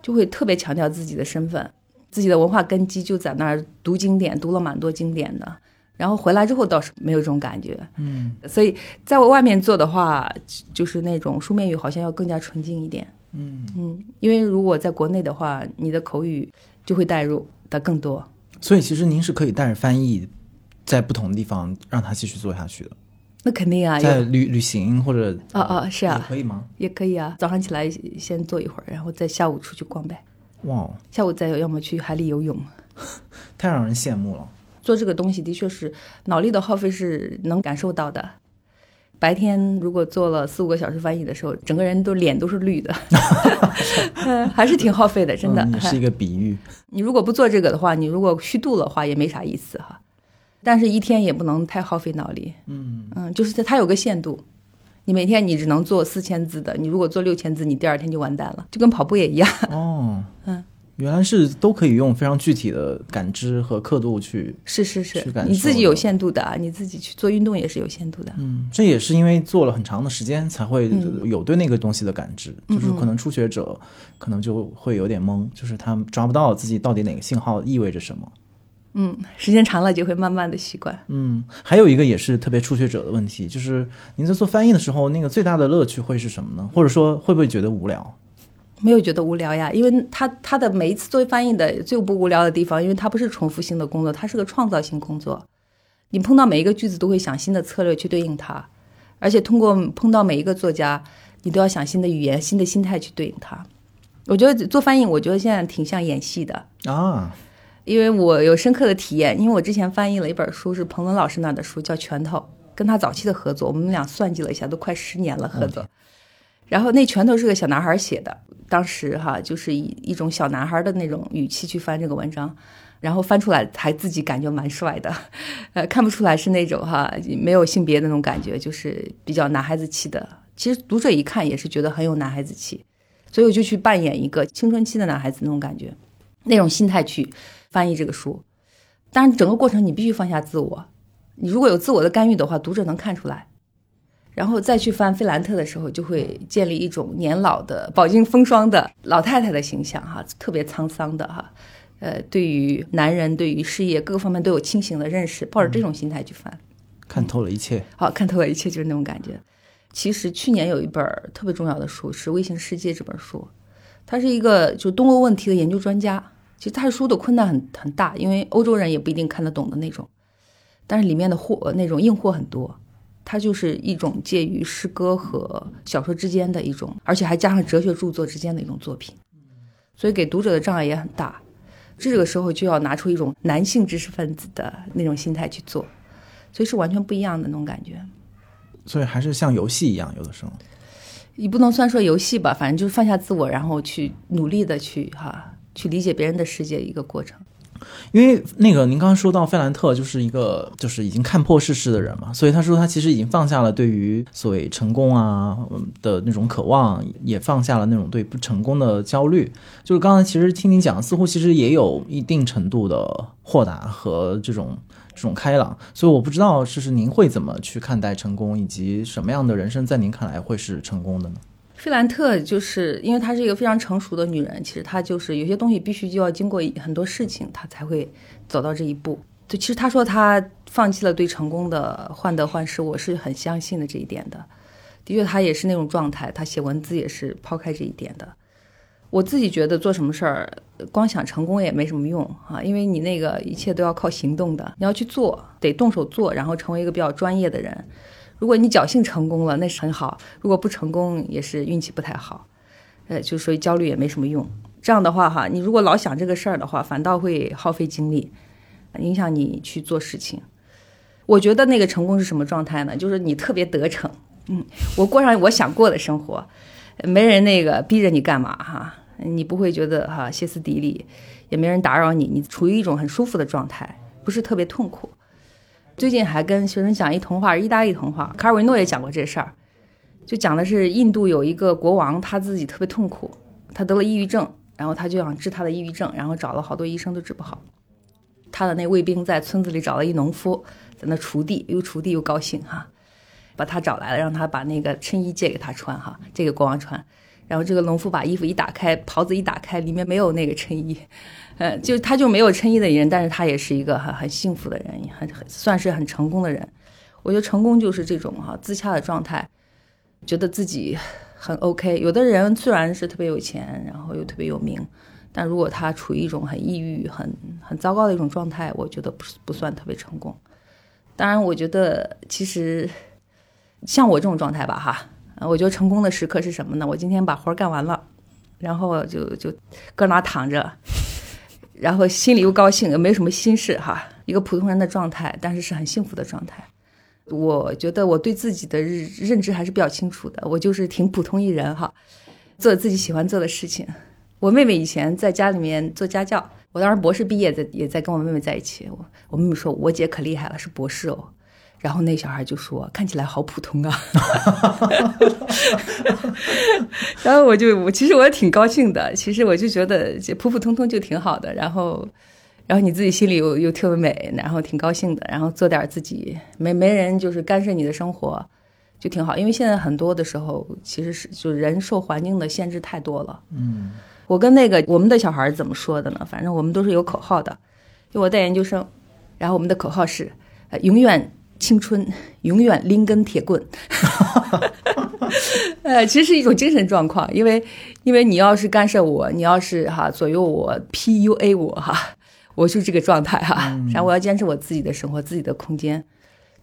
B: 就会特别强调自己的身份，自己的文化根基就在那儿读经典，读了蛮多经典的，然后回来之后倒是没有这种感觉。
A: 嗯
B: 所以在我外面做的话，就是那种书面语好像要更加纯净一点。
A: 嗯，
B: 嗯，因为如果在国内的话，你的口语就会带入的更多。
A: 所以其实您是可以带着翻译，在不同的地方让他继续做下去的，
B: 那肯定啊，
A: 在旅旅行或者
B: 啊啊是啊
A: 也可以吗？
B: 也可以啊。早上起来先坐一会儿，然后再下午出去逛呗。
A: 哇，
B: 下午再有要么去海里游泳。
A: 太让人羡慕了。
B: 做这个东西的确是脑力的耗费是能感受到的。白天如果做了四五个小时翻译的时候，整个人都脸都是绿的，呃 还是挺耗费的，真的。
A: 嗯是一个比喻。
B: 你如果不做这个的话，你如果虚度的话也没啥意思哈。但是一天也不能太耗费脑力，
A: 嗯
B: 嗯，就是在它有个限度。你每天你只能做四千字的，你如果做六千字，你第二天就完蛋了，就跟跑步也一样。
A: 哦，
B: 嗯，
A: 原来是都可以用非常具体的感知和刻度去，
B: 是是是你自己有限度的啊，你自己去做运动也是有限度的。
A: 嗯，这也是因为做了很长的时间才会
B: 嗯
A: 有对那个东西的感知，就是可能初学者可能就会有点懵，就是他抓不到自己到底哪个信号意味着什么。
B: 嗯，时间长了就会慢慢的习惯。
A: 嗯，还有一个也是特别初学者的问题，就是您在做翻译的时候，那个最大的乐趣会是什么呢？或者说会不会觉得无聊？
B: 没有觉得无聊呀，因为他他的每一次作为翻译的最不无聊的地方，因为它不是重复性的工作，它是个创造性工作。你碰到每一个句子都会想新的策略去对应它，而且通过碰到每一个作家，你都要想新的语言、新的心态去对应它。我觉得做翻译，我觉得现在挺像演戏的，
A: 啊，
B: 因为我有深刻的体验，因为我之前翻译了一本书，是彭伦老师那儿的书，叫《拳头》，跟他早期的合作，我们俩算计了一下，都快十年了合作。然后那拳头是个小男孩写的，当时哈就是以一种小男孩的那种语气去翻这个文章，然后翻出来还自己感觉蛮帅的，呃，看不出来是那种哈没有性别的那种感觉，就是比较男孩子气的。其实读者一看也是觉得很有男孩子气，所以我就去扮演一个青春期的男孩子那种感觉，那种心态去翻译这个书。当然，整个过程你必须放下自我，你如果有自我的干预的话，读者能看出来。然后再去翻费兰特的时候，就会建立一种年老的、饱经风霜的老太太的形象，哈，特别沧桑的哈，呃，对于男人、对于事业各个方面都有清醒的认识，抱着这种心态去翻，
A: 看透了一切。
B: 好看透了一切，就是那种感觉。其实去年有一本特别重要的书是《微型世界》这本书，他是一个就东欧问题的研究专家。其实他的书的困难很很大，因为欧洲人也不一定看得懂的那种，但是里面的货那种硬货很多。它就是一种介于诗歌和小说之间的一种，而且还加上哲学著作之间的一种作品，所以给读者的障碍也很大。这个时候就要拿出一种男性知识分子的那种心态去做，所以是完全不一样的那种感觉。
A: 所以还是像游戏一样，有的时候。
B: 你不能算说游戏吧，反正就是放下自我，然后去努力的去哈去理解别人的世界一个过程。
A: 因为那个您刚刚说到费兰特就是一个就是已经看破世事的人嘛，所以他说他其实已经放下了对于所谓成功啊的那种渴望，也放下了那种对不成功的焦虑。就是刚才其实听您讲，似乎其实也有一定程度的豁达和这种这种开朗。所以我不知道，就是您会怎么去看待成功，以及什么样的人生在您看来会是成功的呢？
B: 费兰特就是因为她是一个非常成熟的女人，其实她就是有些东西必须就要经过很多事情，她才会走到这一步。对，其实她说她放弃了对成功的患得患失，我是很相信的这一点的。的确，她也是那种状态，她写文字也是抛开这一点的。我自己觉得做什么事儿，光想成功也没什么用啊，因为你那个一切都要靠行动的，你要去做，得动手做，然后成为一个比较专业的人。如果你侥幸成功了，那是很好；如果不成功，也是运气不太好。呃，就所以焦虑也没什么用。这样的话哈，你如果老想这个事儿的话，反倒会耗费精力，影响你去做事情。我觉得那个成功是什么状态呢？就是你特别得逞，嗯，我过上我想过的生活，没人那个逼着你干嘛哈，你不会觉得哈歇斯底里，也没人打扰你，你处于一种很舒服的状态，不是特别痛苦。最近还跟学生讲一童话，意大利童话，卡尔维诺也讲过这事儿，就讲的是印度有一个国王，他自己特别痛苦，他得了抑郁症，然后他就想治他的抑郁症，然后找了好多医生都治不好。他的那卫兵在村子里找了一农夫，在那锄地，又锄地又高兴哈，把他找来了，让他把那个衬衣借给他穿哈，这个国王穿。然后这个农夫把衣服一打开，袍子一打开，里面没有那个衬衣，呃，就他就没有衬衣的人，但是他也是一个很很幸福的人，很很算是很成功的人。我觉得成功就是这种哈自洽的状态，觉得自己很 OK。有的人虽然是特别有钱，然后又特别有名，但如果他处于一种很抑郁、很很糟糕的一种状态，我觉得不不算特别成功。当然，我觉得其实像我这种状态吧，哈。我觉得成功的时刻是什么呢？我今天把活干完了，然后就就搁那躺着，然后心里又高兴，也没什么心事哈，一个普通人的状态，但是是很幸福的状态。我觉得我对自己的认认知还是比较清楚的，我就是挺普通一人哈，做自己喜欢做的事情。我妹妹以前在家里面做家教，我当时博士毕业在也在跟我妹妹在一起。我我妹妹说，我姐可厉害了，是博士哦。然后那小孩就说：“看起来好普通啊。”然后我就我其实我也挺高兴的，其实我就觉得普普通通就挺好的。然后，然后你自己心里又又特别美，然后挺高兴的。然后做点自己没没人就是干涉你的生活，就挺好。因为现在很多的时候其实是就人受环境的限制太多了。
A: 嗯，
B: 我跟那个我们的小孩怎么说的呢？反正我们都是有口号的。就我带研究生，然后我们的口号是：呃，永远。青春永远拎根铁棍，呃，其实是一种精神状况，因为因为你要是干涉我，你要是哈左右我，PUA 我哈，我就这个状态哈，然后我要坚持我自己的生活，自己的空间。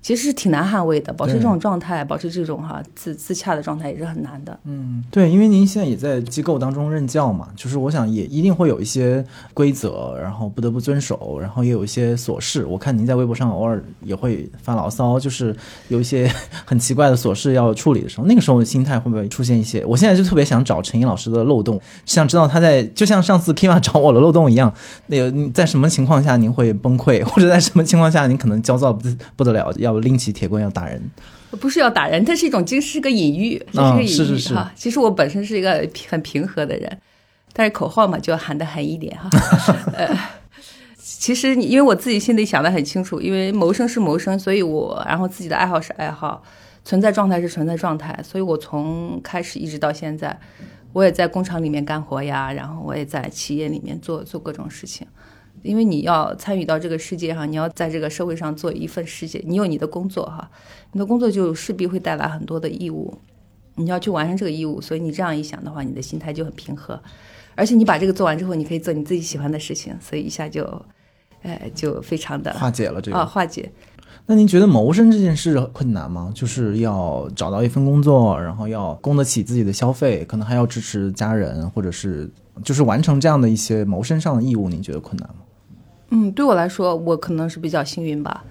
B: 其实是挺难捍卫的，保持这种状态，保持这种哈自自洽的状态也是很难的。
A: 嗯，对，因为您现在也在机构当中任教嘛，就是我想也一定会有一些规则，然后不得不遵守，然后也有一些琐事。我看您在微博上偶尔也会发牢骚，就是有一些很奇怪的琐事要处理的时候，那个时候心态会不会出现一些？我现在就特别想找陈英老师的漏洞，想知道他在就像上次 Kima 找我的漏洞一样，那个在什么情况下您会崩溃，或者在什么情况下您可能焦躁不 不得了要。要拎起铁棍要打人，
B: 不是要打人，它是一种，这是个隐喻，这是个隐喻
A: 哈。
B: 其实我本身是一个很平和的人，但是口号嘛就要喊得狠一点哈。呃，其实因为我自己心里想的很清楚，因为谋生是谋生，所以我然后自己的爱好是爱好，存在状态是存在状态，所以我从开始一直到现在，我也在工厂里面干活呀，然后我也在企业里面做做各种事情。因为你要参与到这个世界上，你要在这个社会上做一份事业，你有你的工作哈，你的工作就势必会带来很多的义务，你要去完成这个义务，所以你这样一想的话，你的心态就很平和，而且你把这个做完之后，你可以做你自己喜欢的事情，所以一下就，哎，就非常的
A: 化解了这个
B: 啊，化解。
A: 那您觉得谋生这件事困难吗？就是要找到一份工作，然后要供得起自己的消费，可能还要支持家人，或者是就是完成这样的一些谋生上的义务，您觉得困难吗？
B: 嗯，对我来说，我可能是比较幸运吧，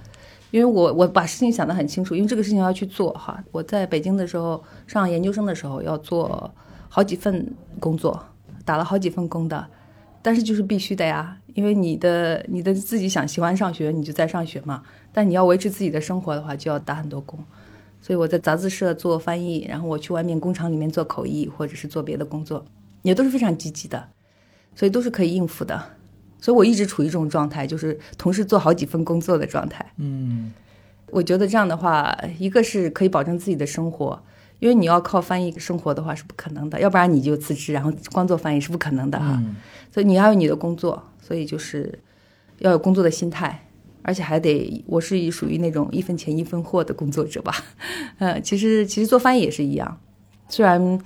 B: 因为我我把事情想得很清楚，因为这个事情要去做哈。我在北京的时候上研究生的时候要做好几份工作，打了好几份工的，但是就是必须的呀，因为你的你的自己想喜欢上学，你就在上学嘛。但你要维持自己的生活的话，就要打很多工。所以我在杂志社做翻译，然后我去外面工厂里面做口译，或者是做别的工作，也都是非常积极的，所以都是可以应付的。所以我一直处于这种状态，就是同时做好几份工作的状态。
A: 嗯，
B: 我觉得这样的话，一个是可以保证自己的生活，因为你要靠翻译生活的话是不可能的，要不然你就辞职，然后光做翻译是不可能的哈。所以你要有你的工作，所以就是要有工作的心态，而且还得我是属于那种一分钱一分货的工作者吧。呃，其实其实做翻译也是一样，虽然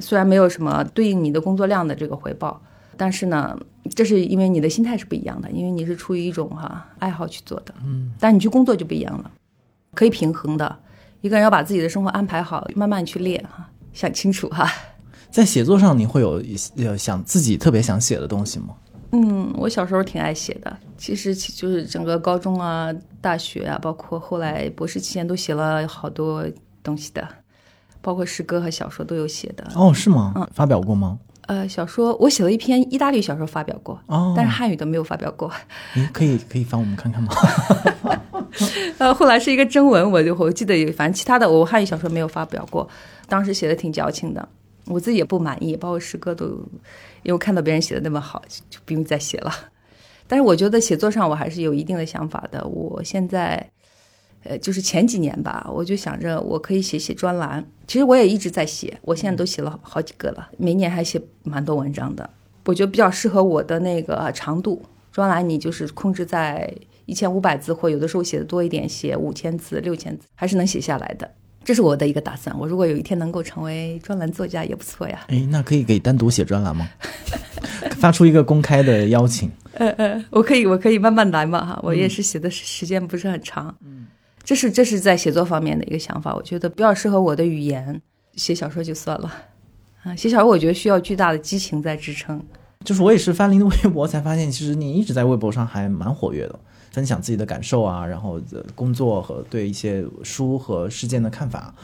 B: 虽然没有什么对应你的工作量的这个回报。但是呢，这是因为你的心态是不一样的，因为你是出于一种哈爱好去做的，
A: 嗯，
B: 但你去工作就不一样了，可以平衡的。一个人要把自己的生活安排好，慢慢去练哈，想清楚哈。
A: 在写作上，你会有呃想自己特别想写的东西吗？
B: 嗯，我小时候挺爱写的，其实就是整个高中啊、大学啊，包括后来博士期间都写了好多东西的，包括诗歌和小说都有写的。
A: 哦，是吗？嗯，发表过吗？
B: 呃，小说我写了一篇意大利小说发表过，
A: 哦，
B: 但是汉语的没有发表过。
A: 您可以可以翻我们看看吗？
B: 呃，后来是一个征文，我就我记得有，反正其他的我汉语小说没有发表过。当时写的挺矫情的，我自己也不满意，包括诗歌都，因为我看到别人写的那么好，就不用再写了。但是我觉得写作上我还是有一定的想法的。我现在，呃，就是前几年吧，我就想着我可以写写专栏。其实我也一直在写，我现在都写了好几个了，每年还写蛮多文章的。我觉得比较适合我的那个长度，专栏你就是控制在一千五百字，或有的时候写的多一点，写五千字、六千字，还是能写下来的。这是我的一个打算。我如果有一天能够成为专栏作家，也不错呀。
A: 哎，那可以给单独写专栏吗？发出一个公开的邀请。
B: 呃呃，我可以，我可以慢慢来嘛哈。我也是写的时间不是很长。嗯，这是这是在写作方面的一个想法。我觉得比较适合我的语言，写小说就算了。啊，写小说我觉得需要巨大的激情在支撑。
A: 就是我也是翻您的微博才发现，其实你一直在微博上还蛮活跃的，分享自己的感受啊，然后工作和对一些书和事件的看法。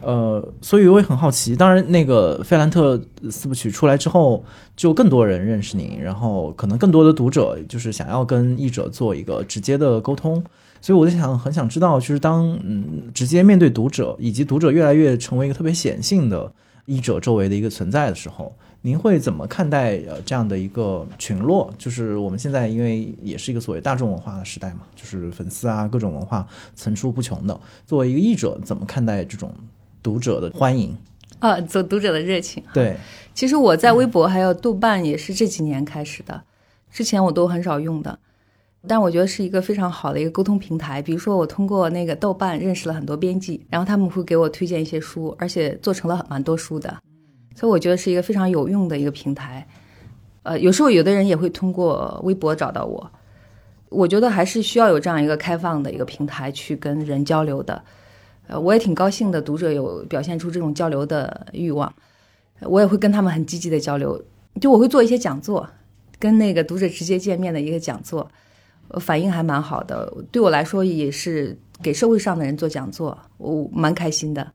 A: 呃，所以我也很好奇。当然，那个《费兰特四部曲》出来之后，就更多人认识您，然后可能更多的读者就是想要跟译者做一个直接的沟通。所以我就想，很想知道，就是当嗯直接面对读者，以及读者越来越成为一个特别显性的译者周围的一个存在的时候，您会怎么看待呃这样的一个群落？就是我们现在因为也是一个所谓大众文化的时代嘛，就是粉丝啊各种文化层出不穷的。作为一个译者，怎么看待这种？读者的欢迎
B: 啊，做读者的热情。
A: 对，
B: 其实我在微博还有豆瓣也是这几年开始的，之前我都很少用的，但我觉得是一个非常好的一个沟通平台。比如说，我通过那个豆瓣认识了很多编辑，然后他们会给我推荐一些书，而且做成了蛮多书的，所以我觉得是一个非常有用的一个平台。呃，有时候有的人也会通过微博找到我，我觉得还是需要有这样一个开放的一个平台去跟人交流的。呃，我也挺高兴的，读者有表现出这种交流的欲望，我也会跟他们很积极的交流。就我会做一些讲座，跟那个读者直接见面的一个讲座，反应还蛮好的。对我来说也是给社会上的人做讲座，我蛮开心的。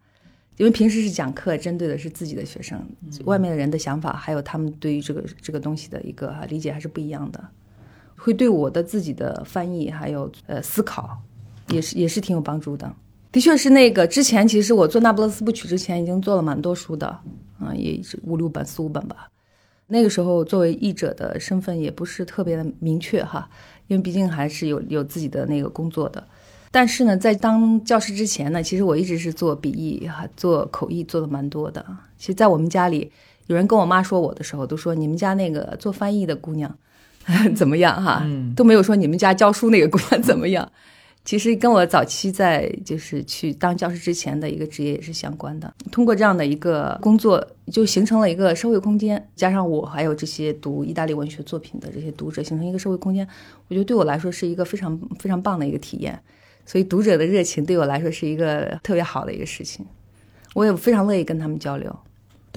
B: 因为平时是讲课，针对的是自己的学生，外面的人的想法还有他们对于这个这个东西的一个理解还是不一样的，会对我的自己的翻译还有呃思考，也是也是挺有帮助的。的确是那个之前，其实我做《那不勒斯部曲》之前已经做了蛮多书的，啊，也是五六本、四五本吧。那个时候作为译者的身份也不是特别的明确哈，因为毕竟还是有有自己的那个工作的。但是呢，在当教师之前呢，其实我一直是做笔译哈，做口译做的蛮多的。其实，在我们家里，有人跟我妈说我的时候，都说你们家那个做翻译的姑娘 怎么样哈，都没有说你们家教书那个姑娘 怎么样。其实跟我早期在就是去当教师之前的一个职业也是相关的。通过这样的一个工作，就形成了一个社会空间，加上我还有这些读意大利文学作品的这些读者，形成一个社会空间。我觉得对我来说是一个非常非常棒的一个体验。所以读者的热情对我来说是一个特别好的一个事情，我也非常乐意跟他们交流。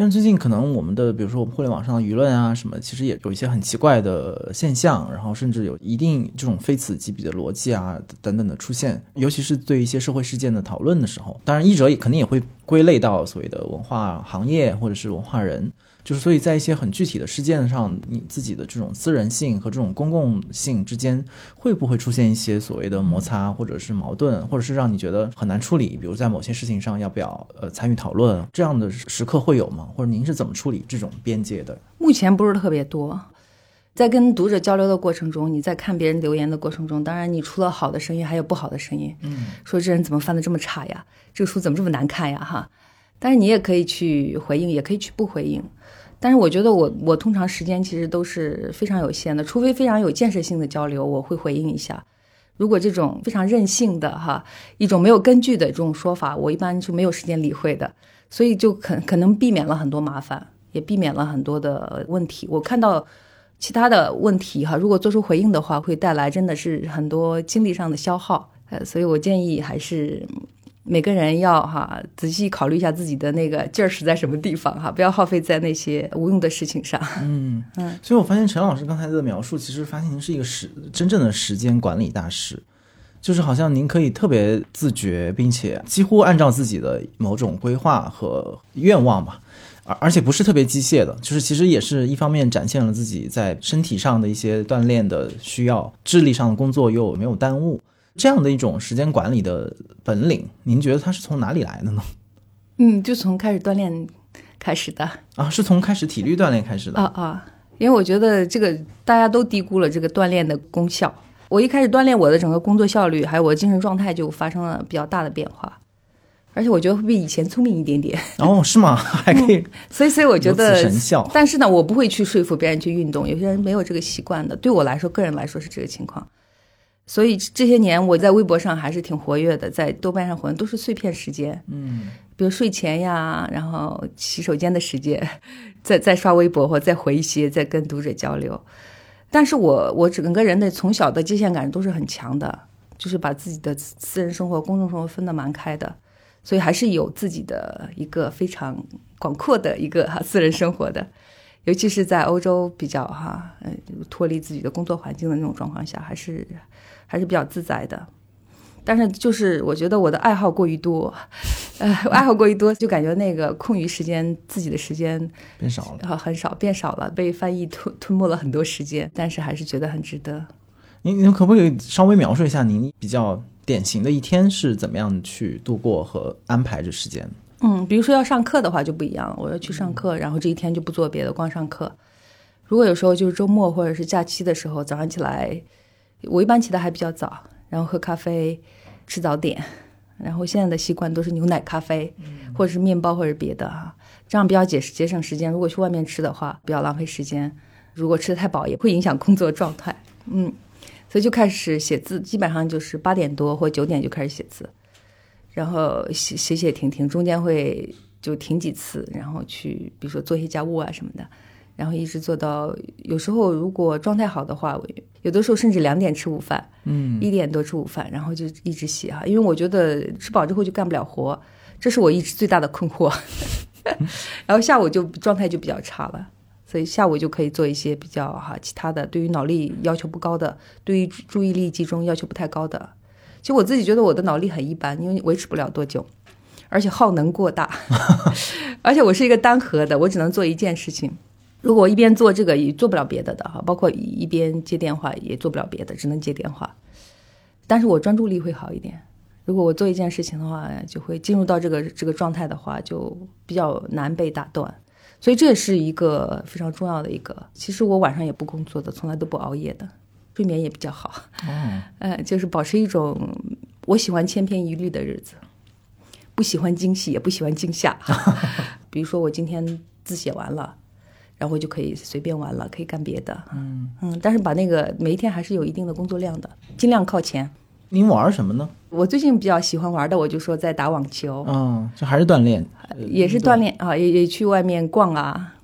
A: 但最近可能我们的，比如说我们互联网上的舆论啊什么，其实也有一些很奇怪的现象，然后甚至有一定这种非此即彼的逻辑啊等等的出现，尤其是对一些社会事件的讨论的时候，当然译者也肯定也会归类到所谓的文化行业或者是文化人。就是所以，在一些很具体的事件上，你自己的这种私人性和这种公共性之间，会不会出现一些所谓的摩擦，或者是矛盾，或者是让你觉得很难处理？比如在某些事情上，要不要呃参与讨论？这样的时刻会有吗？或者您是怎么处理这种边界的？
B: 目前不是特别多。在跟读者交流的过程中，你在看别人留言的过程中，当然你除了好的声音，还有不好的声音。嗯，说这人怎么翻的这么差呀？这个书怎么这么难看呀？哈。但是你也可以去回应，也可以去不回应。但是我觉得我我通常时间其实都是非常有限的，除非非常有建设性的交流，我会回应一下。如果这种非常任性的哈一种没有根据的这种说法，我一般就没有时间理会的。所以就可可能避免了很多麻烦，也避免了很多的问题。我看到其他的问题哈，如果做出回应的话，会带来真的是很多精力上的消耗。呃，所以我建议还是。每个人要哈仔细考虑一下自己的那个劲儿使在什么地方哈，不要耗费在那些无用的事情上。
A: 嗯嗯，所以我发现陈老师刚才的描述，其实发现您是一个时真正的时间管理大师，就是好像您可以特别自觉，并且几乎按照自己的某种规划和愿望吧，而而且不是特别机械的，就是其实也是一方面展现了自己在身体上的一些锻炼的需要，智力上的工作又没有耽误。这样的一种时间管理的本领，您觉得它是从哪里来的呢？
B: 嗯，就从开始锻炼开始的
A: 啊，是从开始体力锻炼开始的
B: 啊啊！因为我觉得这个大家都低估了这个锻炼的功效。我一开始锻炼我的整个工作效率，还有我的精神状态就发生了比较大的变化，而且我觉得会比以前聪明一点点。
A: 哦，是吗？还可以，
B: 所以所以我觉得
A: 此神效
B: 但是呢，我不会去说服别人去运动，有些人没有这个习惯的。对我来说，个人来说是这个情况。所以这些年我在微博上还是挺活跃的，在豆瓣上活跃都是碎片时间，
A: 嗯，
B: 比如睡前呀，然后洗手间的时间，再再刷微博或再回一些，再跟读者交流。但是我我整个人的从小的界限感都是很强的，就是把自己的私人生活、公众生活分得蛮开的，所以还是有自己的一个非常广阔的一个哈 私人生活的。尤其是在欧洲比较哈，呃，脱离自己的工作环境的那种状况下，还是还是比较自在的。但是就是我觉得我的爱好过于多，呃，爱好过于多，就感觉那个空余时间自己的时间
A: 变少了。
B: 呃很少，变少了，被翻译吞吞没了很多时间，但是还是觉得很值得。
A: 您您可不可以稍微描述一下您比较典型的一天是怎么样去度过和安排这时间？
B: 嗯，比如说要上课的话就不一样了，我要去上课，然后这一天就不做别的，光上课。如果有时候就是周末或者是假期的时候，早上起来，我一般起的还比较早，然后喝咖啡，吃早点，然后现在的习惯都是牛奶咖啡，或者是面包或者别的哈，这样比较节节省时间。如果去外面吃的话，比较浪费时间。如果吃的太饱，也会影响工作状态。嗯，所以就开始写字，基本上就是八点多或九点就开始写字。然后写写写停停，中间会就停几次，然后去比如说做一些家务啊什么的，然后一直做到有时候如果状态好的话，我有的时候甚至两点吃午饭，
A: 嗯，
B: 一点多吃午饭，然后就一直写哈，因为我觉得吃饱之后就干不了活，这是我一直最大的困惑。然后下午就状态就比较差了，所以下午就可以做一些比较哈其他的，对于脑力要求不高的，对于注意力集中要求不太高的。其实我自己觉得我的脑力很一般，因为维持不了多久，而且耗能过大，而且我是一个单核的，我只能做一件事情。如果我一边做这个也做不了别的的哈，包括一边接电话也做不了别的，只能接电话。但是我专注力会好一点。如果我做一件事情的话，就会进入到这个这个状态的话，就比较难被打断。所以这也是一个非常重要的一个。其实我晚上也不工作的，从来都不熬夜的，睡眠也比较好。
A: 嗯，
B: 呃，就是保持一种我喜欢千篇一律的日子，不喜欢惊喜，也不喜欢惊吓。比如说我今天字写完了，然后就可以随便玩了，可以干别的。
A: 嗯
B: 嗯，但是把那个每一天还是有一定的工作量的，尽量靠前。
A: 您玩什么呢？
B: 我最近比较喜欢玩的，我就说在打网球，
A: 嗯，这还是锻炼，
B: 也是锻炼啊，也也去外面逛啊，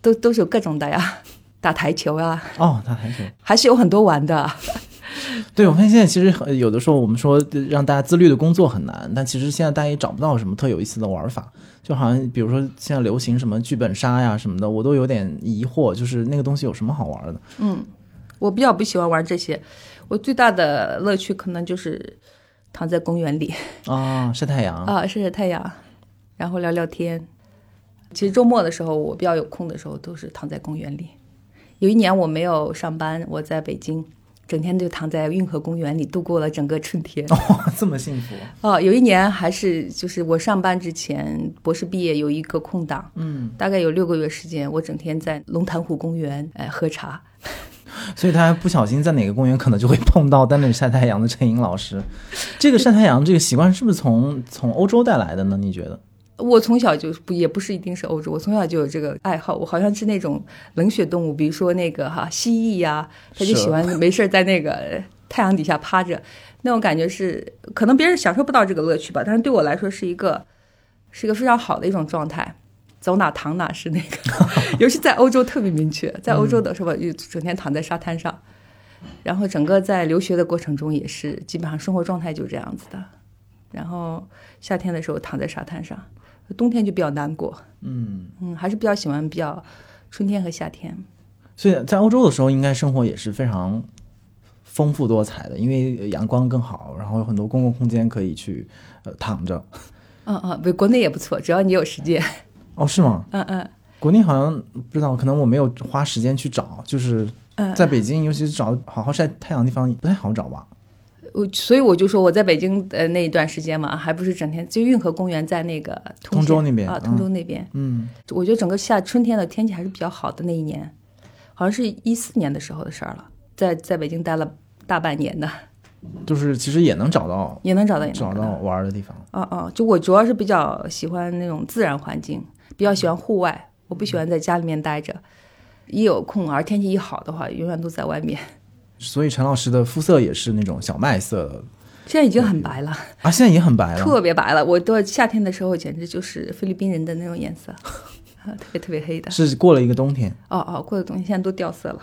B: 都都是有各种的呀，打台球啊，
A: 哦，打台球。
B: 还是有很多玩的。
A: 对，我发现现在其实很有的时候我们说让大家自律的工作很难，但其实现在大家也找不到什么特有意思的玩法，就好像比如说现在流行什么剧本杀呀什么的，我都有点疑惑，就是那个东西有什么好玩的？
B: 嗯，我比较不喜欢玩这些，我最大的乐趣可能就是躺在公园里
A: 啊，晒太阳，
B: 啊，晒晒太阳，然后聊聊天。其实周末的时候，我比较有空的时候，都是躺在公园里。有一年我没有上班，我在北京，整天就躺在运河公园里度过了整个春天。
A: 哦，这么幸福，
B: 哦，有一年还是就是我上班之前，博士毕业有一个空档，
A: 嗯，
B: 大概有六个月时间，我整天在龙潭湖公园哎喝茶。
A: 所以他不小心在哪个公园可能就会碰到在那里晒太阳的陈颖老师。这个晒太阳这个习惯是不是从从欧洲带来的呢？你觉得？
B: 我从小就不也不是一定是欧洲，我从小就有这个爱好。我好像是那种冷血动物，比如说那个哈蜥蜴呀、他就喜欢没事儿在那个太阳底下趴着，那种感觉是可能别人享受不到这个乐趣吧，但是对我来说是一个是一个非常好的一种状态。走哪躺哪是那个，尤其在欧洲特别明确，在欧洲的时候就整天躺在沙滩上，然后整个在留学的过程中也是基本上生活状态就这样子的。然后夏天的时候躺在沙滩上，冬天就比较难过。
A: 嗯，
B: 嗯，还是比较喜欢比较春天和夏天。
A: 所以在欧洲的时候，应该生活也是非常丰富多彩的，因为阳光更好，然后有很多公共空间可以去呃躺着。
B: 嗯嗯，不，国内也不错，只要你有时间。
A: 哦，是吗？
B: 嗯嗯
A: 国内好像不知道，可能我没有花时间去找，就是
B: 嗯，
A: 在北京，尤其是找好好晒太阳的地方不太好找吧。
B: 我所以我就说我在北京呃那一段时间嘛，还不是整天就运河公园在那个通
A: 通州那边
B: 啊，
A: 嗯
B: 通州那边。
A: 嗯，
B: 我觉得整个夏春天的天气还是比较好的那一年，好像是一四年的时候的事儿了。在在北京待了大半年的，
A: 就是其实也能找到
B: 也能找到也能
A: 找到玩的地方。
B: 哦哦，就我主要是比较喜欢那种自然环境，比较喜欢户外，我不喜欢在家里面待着。一有空，而天气一好的话，永远都在外面。
A: 所以陈老师的肤色也是那种小麦色
B: 现在已经很白了，
A: 啊，现在已经很白了。
B: 特别白了。我到夏天的时候，简直就是菲律宾人的那种颜色，啊，特别特别黑的。
A: 是过了一个冬天，
B: 哦哦，过了冬天现在都掉色了。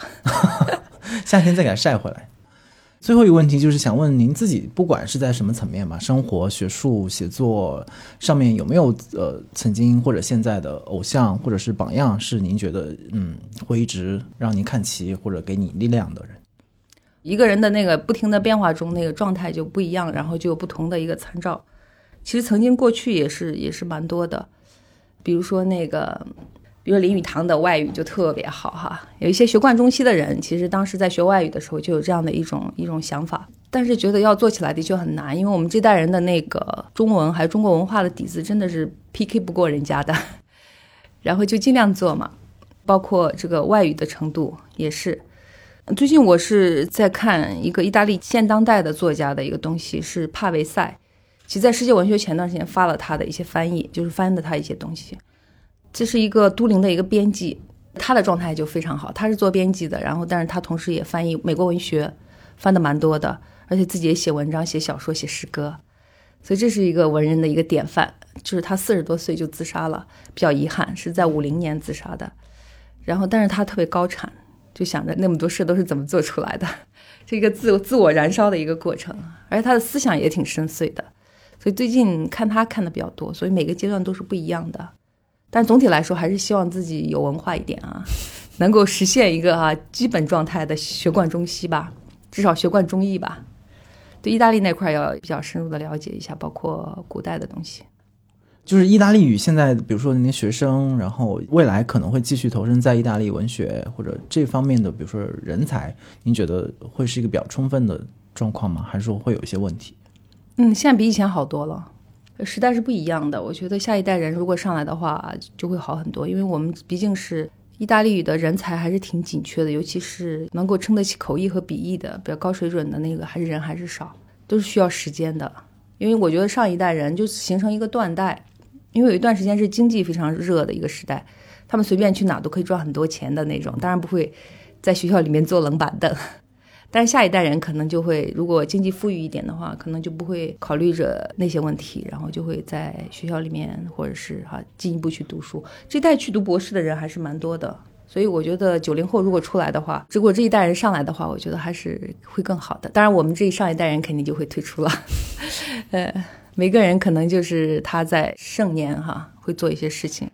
A: 夏天再给它晒回来。最后一个问题就是想问您自己，不管是在什么层面吧，生活、学术、写作上面有没有呃曾经或者现在的偶像或者是榜样，是您觉得嗯会一直让您看齐或者给你力量的人？
B: 一个人的那个不停的变化中，那个状态就不一样，然后就有不同的一个参照。其实曾经过去也是也是蛮多的，比如说那个，比如林语堂的外语就特别好哈。有一些学贯中西的人，其实当时在学外语的时候就有这样的一种一种想法，但是觉得要做起来的确很难，因为我们这代人的那个中文还有中国文化的底子真的是 PK 不过人家的，然后就尽量做嘛，包括这个外语的程度也是。最近我是在看一个意大利现当代的作家的一个东西，是帕维塞。其实，在世界文学前段时间发了他的一些翻译，就是翻的他一些东西。这是一个都灵的一个编辑，他的状态就非常好。他是做编辑的，然后但是他同时也翻译美国文学，翻的蛮多的，而且自己也写文章、写小说、写诗歌。所以这是一个文人的一个典范。就是他四十多岁就自杀了，比较遗憾，是在五零年自杀的。然后，但是他特别高产。就想着那么多事都是怎么做出来的，这个自自我燃烧的一个过程，而且他的思想也挺深邃的，所以最近看他看的比较多，所以每个阶段都是不一样的，但总体来说还是希望自己有文化一点啊，能够实现一个啊基本状态的学贯中西吧，至少学贯中医吧，对意大利那块要比较深入的了解一下，包括古代的东西。
A: 就是意大利语，现在比如说那些学生，然后未来可能会继续投身在意大利文学或者这方面的，比如说人才，您觉得会是一个比较充分的状况吗？还是说会有一些问题？
B: 嗯，现在比以前好多了，时代是不一样的。我觉得下一代人如果上来的话，就会好很多，因为我们毕竟是意大利语的人才还是挺紧缺的，尤其是能够撑得起口译和笔译的比较高水准的那个，还是人还是少，都是需要时间的。因为我觉得上一代人就形成一个断代。因为有一段时间是经济非常热的一个时代，他们随便去哪都可以赚很多钱的那种，当然不会在学校里面坐冷板凳。但是下一代人可能就会，如果经济富裕一点的话，可能就不会考虑着那些问题，然后就会在学校里面或者是哈进一步去读书。这代去读博士的人还是蛮多的，所以我觉得九零后如果出来的话，如果这一代人上来的话，我觉得还是会更好的。当然，我们这上一代人肯定就会退出了，呃。每个人可能就是他在盛年哈会做一些事情，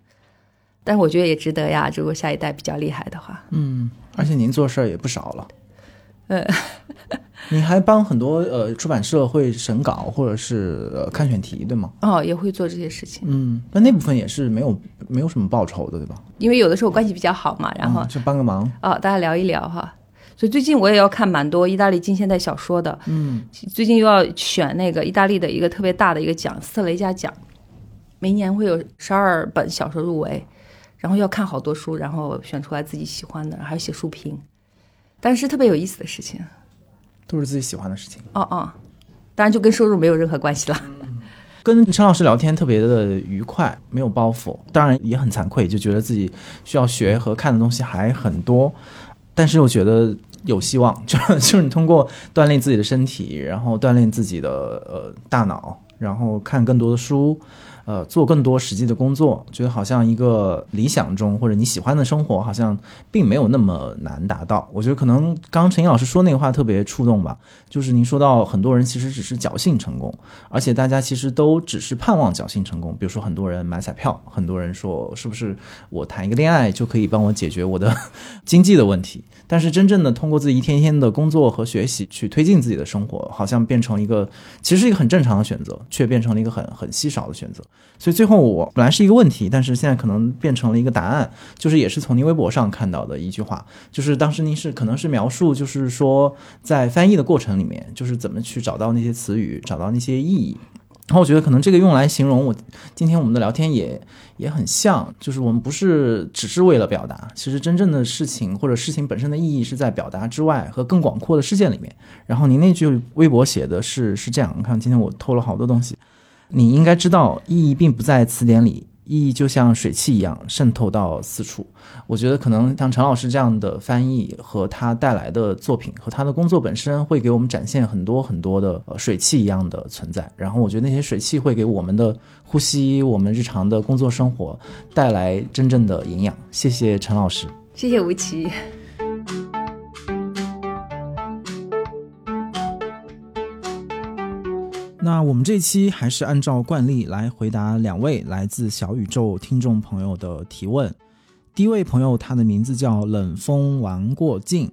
B: 但是我觉得也值得呀。如果下一代比较厉害的话，
A: 嗯，而且您做事儿也不少了，
B: 呃，
A: 你还帮很多呃出版社会审稿或者是呃看选题对吗？
B: 哦，也会做这些事情。
A: 嗯，那那部分也是没有没有什么报酬的对吧？
B: 因为有的时候关系比较好嘛，然后
A: 就帮个忙
B: 哦，大家聊一聊哈。所以最近我也要看蛮多意大利近现代小说的，
A: 嗯，
B: 最近又要选那个意大利的一个特别大的一个奖——斯特雷加奖，每年会有十二本小说入围，然后要看好多书，然后选出来自己喜欢的，还要写书评，但是特别有意思的事情，
A: 都是自己喜欢的事情。
B: 哦哦，当然就跟收入没有任何关系了。
A: 跟陈老师聊天特别的愉快，没有包袱，当然也很惭愧，就觉得自己需要学和看的东西还很多，但是又觉得。有希望，就是就是你通过锻炼自己的身体，然后锻炼自己的呃大脑，然后看更多的书。呃，做更多实际的工作，觉得好像一个理想中或者你喜欢的生活，好像并没有那么难达到。我觉得可能刚刚陈毅老师说那个话特别触动吧，就是您说到很多人其实只是侥幸成功，而且大家其实都只是盼望侥幸成功。比如说很多人买彩票，很多人说是不是我谈一个恋爱就可以帮我解决我的 经济的问题，但是真正的通过自己一天天的工作和学习去推进自己的生活，好像变成一个其实是一个很正常的选择，却变成了一个很很稀少的选择。所以最后我本来是一个问题，但是现在可能变成了一个答案，就是也是从您微博上看到的一句话，就是当时您是可能是描述，就是说在翻译的过程里面，就是怎么去找到那些词语，找到那些意义，然后我觉得可能这个用来形容我今天我们的聊天也也很像，就是我们不是只是为了表达，其实真正的事情或者事情本身的意义是在表达之外和更广阔的世界里面。然后您那句微博写的是是这样，你看今天我偷了好多东西，你应该知道意义并不在词典里。意义就像水汽一样渗透到四处。我觉得可能像陈老师这样的翻译和他带来的作品和他的工作本身，会给我们展现很多很多的呃水汽一样的存在。然后我觉得那些水汽会给我们的呼吸、我们日常的工作生活带来真正的营养。谢谢陈老师，
B: 谢谢吴奇。
A: 那我们这期还是按照惯例来回答两位来自小宇宙听众朋友的提问。第一位朋友，他的名字叫冷风玩过境，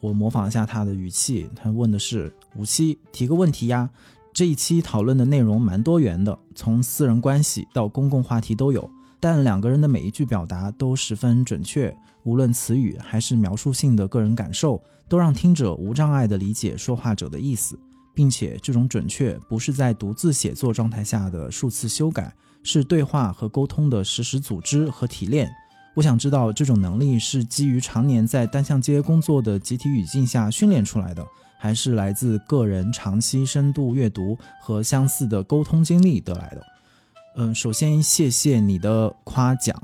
A: 我模仿一下他的语气，他问的是：五七提个问题呀。这一期讨论的内容蛮多元的，从私人关系到公共话题都有，但两个人的每一句表达都十分准确，无论词语还是描述性的个人感受，都让听者无障碍地理解说话者的意思。并且这种准确不是在独自写作状态下的数次修改，是对话和沟通的实时组织和提炼。我想知道这种能力是基于常年在单向街工作的集体语境下训练出来的，还是来自个人长期深度阅读和相似的沟通经历得来的？嗯，首先谢谢你的夸奖。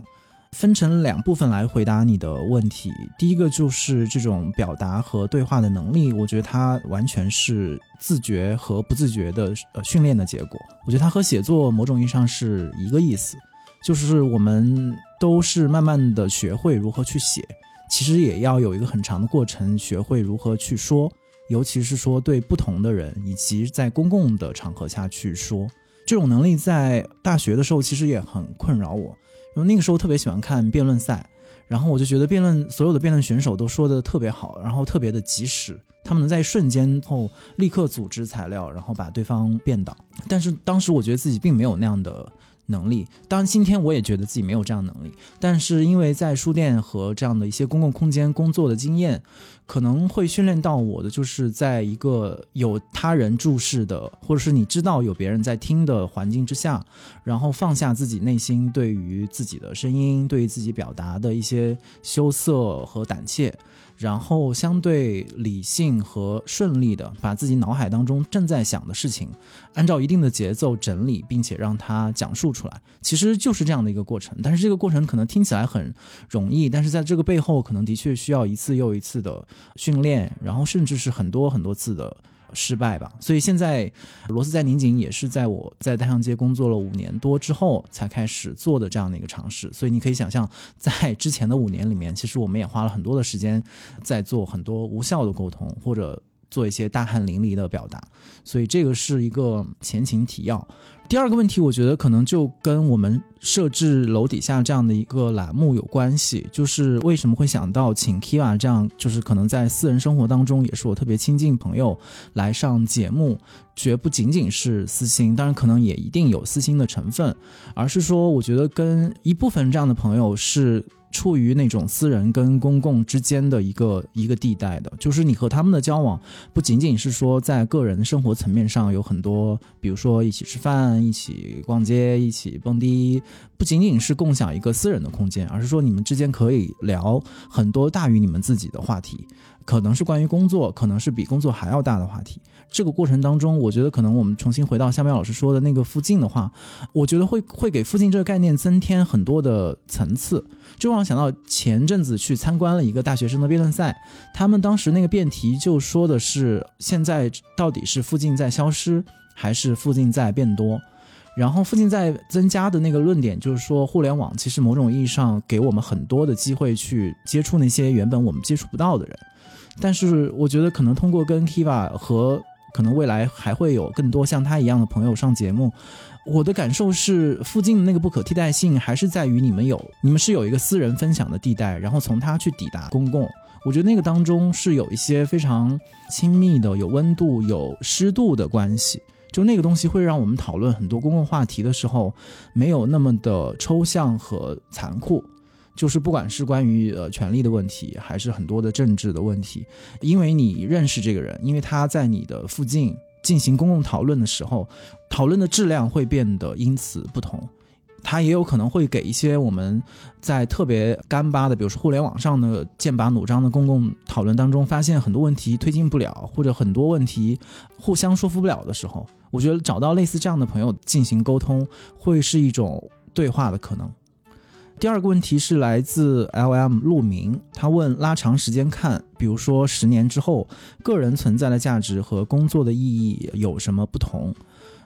A: 分成两部分来回答你的问题。第一个就是这种表达和对话的能力，我觉得它完全是自觉和不自觉的呃训练的结果。我觉得它和写作某种意义上是一个意思，就是我们都是慢慢的学会如何去写，其实也要有一个很长的过程，学会如何去说，尤其是说对不同的人以及在公共的场合下去说。这种能力在大学的时候其实也很困扰我。因为那个时候特别喜欢看辩论赛，然后我就觉得辩论所有的辩论选手都说的特别好，然后特别的及时，他们能在瞬间后立刻组织材料，然后把对方辩倒。但是当时我觉得自己并没有那样的。能力，当然今天我也觉得自己没有这样能力，但是因为在书店和这样的一些公共空间工作的经验，可能会训练到我的，就是在一个有他人注视的，或者是你知道有别人在听的环境之下，然后放下自己内心对于自己的声音，对于自己表达的一些羞涩和胆怯。然后相对理性和顺利的把自己脑海当中正在想的事情，按照一定的节奏整理，并且让它讲述出来，其实就是这样的一个过程。但是这个过程可能听起来很容易，但是在这个背后可能的确需要一次又一次的训练，然后甚至是很多很多次的。失败吧，所以现在罗斯在拧紧也是在我在大象街工作了五年多之后才开始做的这样的一个尝试。所以你可以想象，在之前的五年里面，其实我们也花了很多的时间在做很多无效的沟通，或者做一些大汗淋漓的表达。所以这个是一个前情提要。第二个问题，我觉得可能就跟我们设置楼底下这样的一个栏目有关系，就是为什么会想到请 Kiva 这样，就是可能在私人生活当中也是我特别亲近朋友来上节目，绝不仅仅是私心，当然可能也一定有私心的成分，而是说我觉得跟一部分这样的朋友是。处于那种私人跟公共之间的一个一个地带的，就是你和他们的交往，不仅仅是说在个人生活层面上有很多，比如说一起吃饭、一起逛街、一起蹦迪，不仅仅是共享一个私人的空间，而是说你们之间可以聊很多大于你们自己的话题，可能是关于工作，可能是比工作还要大的话题。这个过程当中，我觉得可能我们重新回到夏苗老师说的那个附近的话，我觉得会会给附近这个概念增添很多的层次。就让我想到前阵子去参观了一个大学生的辩论赛，他们当时那个辩题就说的是现在到底是附近在消失还是附近在变多，然后附近在增加的那个论点就是说，互联网其实某种意义上给我们很多的机会去接触那些原本我们接触不到的人，但是我觉得可能通过跟 Kiva 和可能未来还会有更多像他一样的朋友上节目。我的感受是，附近的那个不可替代性还是在于你们有，你们是有一个私人分享的地带，然后从它去抵达公共。我觉得那个当中是有一些非常亲密的、有温度、有湿度的关系。就那个东西会让我们讨论很多公共话题的时候，没有那么的抽象和残酷。就是不管是关于呃权力的问题，还是很多的政治的问题，因为你认识这个人，因为他在你的附近。进行公共讨论的时候，讨论的质量会变得因此不同。他也有可能会给一些我们在特别干巴的，比如说互联网上的剑拔弩张的公共讨论当中，发现很多问题推进不了，或者很多问题互相说服不了的时候，我觉得找到类似这样的朋友进行沟通，会是一种对话的可能。第二个问题是来自 L M 陆明，他问拉长时间看，比如说十年之后，个人存在的价值和工作的意义有什么不同？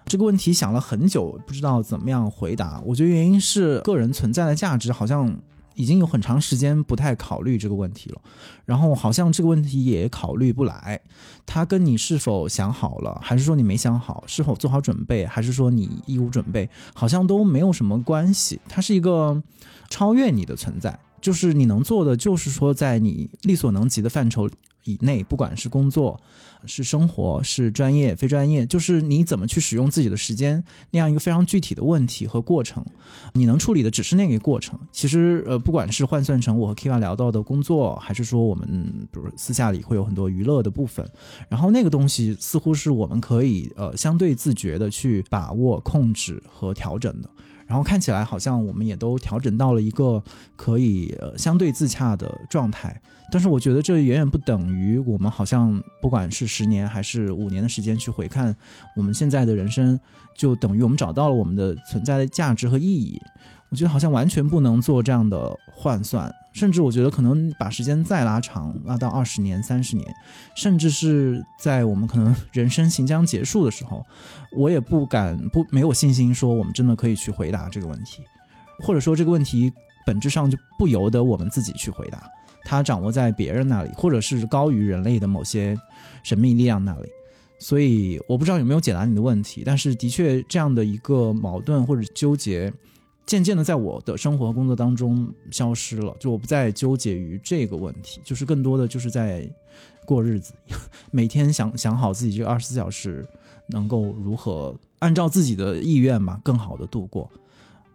A: 这个问题想了很久，不知道怎么样回答。我觉得原因是个人存在的价值好像已经有很长时间不太考虑这个问题了，然后好像这个问题也考虑不来。它跟你是否想好了，还是说你没想好，是否做好准备，还是说你义无准备，好像都没有什么关系。它是一个超越你的存在，就是你能做的，就是说在你力所能及的范畴。以内，不管是工作、是生活、是专业、非专业，就是你怎么去使用自己的时间，那样一个非常具体的问题和过程，你能处理的只是那个过程。其实，呃，不管是换算成我和 Kiva 聊到的工作，还是说我们比如私下里会有很多娱乐的部分，然后那个东西似乎是我们可以呃相对自觉的去把握、控制和调整的。然后看起来好像我们也都调整到了一个可以呃相对自洽的状态。但是我觉得这远远不等于我们好像不管是十年还是五年的时间去回看我们现在的人生，就等于我们找到了我们的存在的价值和意义。我觉得好像完全不能做这样的换算，甚至我觉得可能把时间再拉长，拉到二十年、三十年，甚至是在我们可能人生行将结束的时候，我也不敢不没有信心说我们真的可以去回答这个问题，或者说这个问题本质上就不由得我们自己去回答。它掌握在别人那里，或者是高于人类的某些神秘力量那里，所以我不知道有没有解答你的问题，但是的确这样的一个矛盾或者纠结，渐渐的在我的生活和工作当中消失了，就我不再纠结于这个问题，就是更多的就是在过日子，每天想想好自己这二十四小时能够如何按照自己的意愿吧，更好的度过。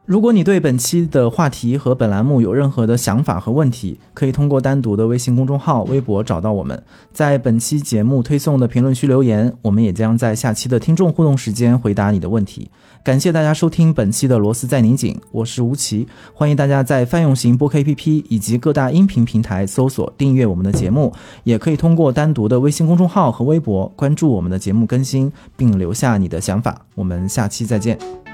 A: 如果你对本期的话题和本栏目有任何的想法和问题，可以通过单独的微信公众号、微博找到我们，在本期节目推送的评论区留言，我们也将在下期的听众互动时间回答你的问题。感谢大家收听本期的螺丝在拧紧，我是吴奇，欢迎大家在泛用型播客 APP 以及各大音频平台搜索订阅我们的节目，也可以通过单独的微信公众号和微博关注我们的节目更新，并留下你的想法。我们下期再见。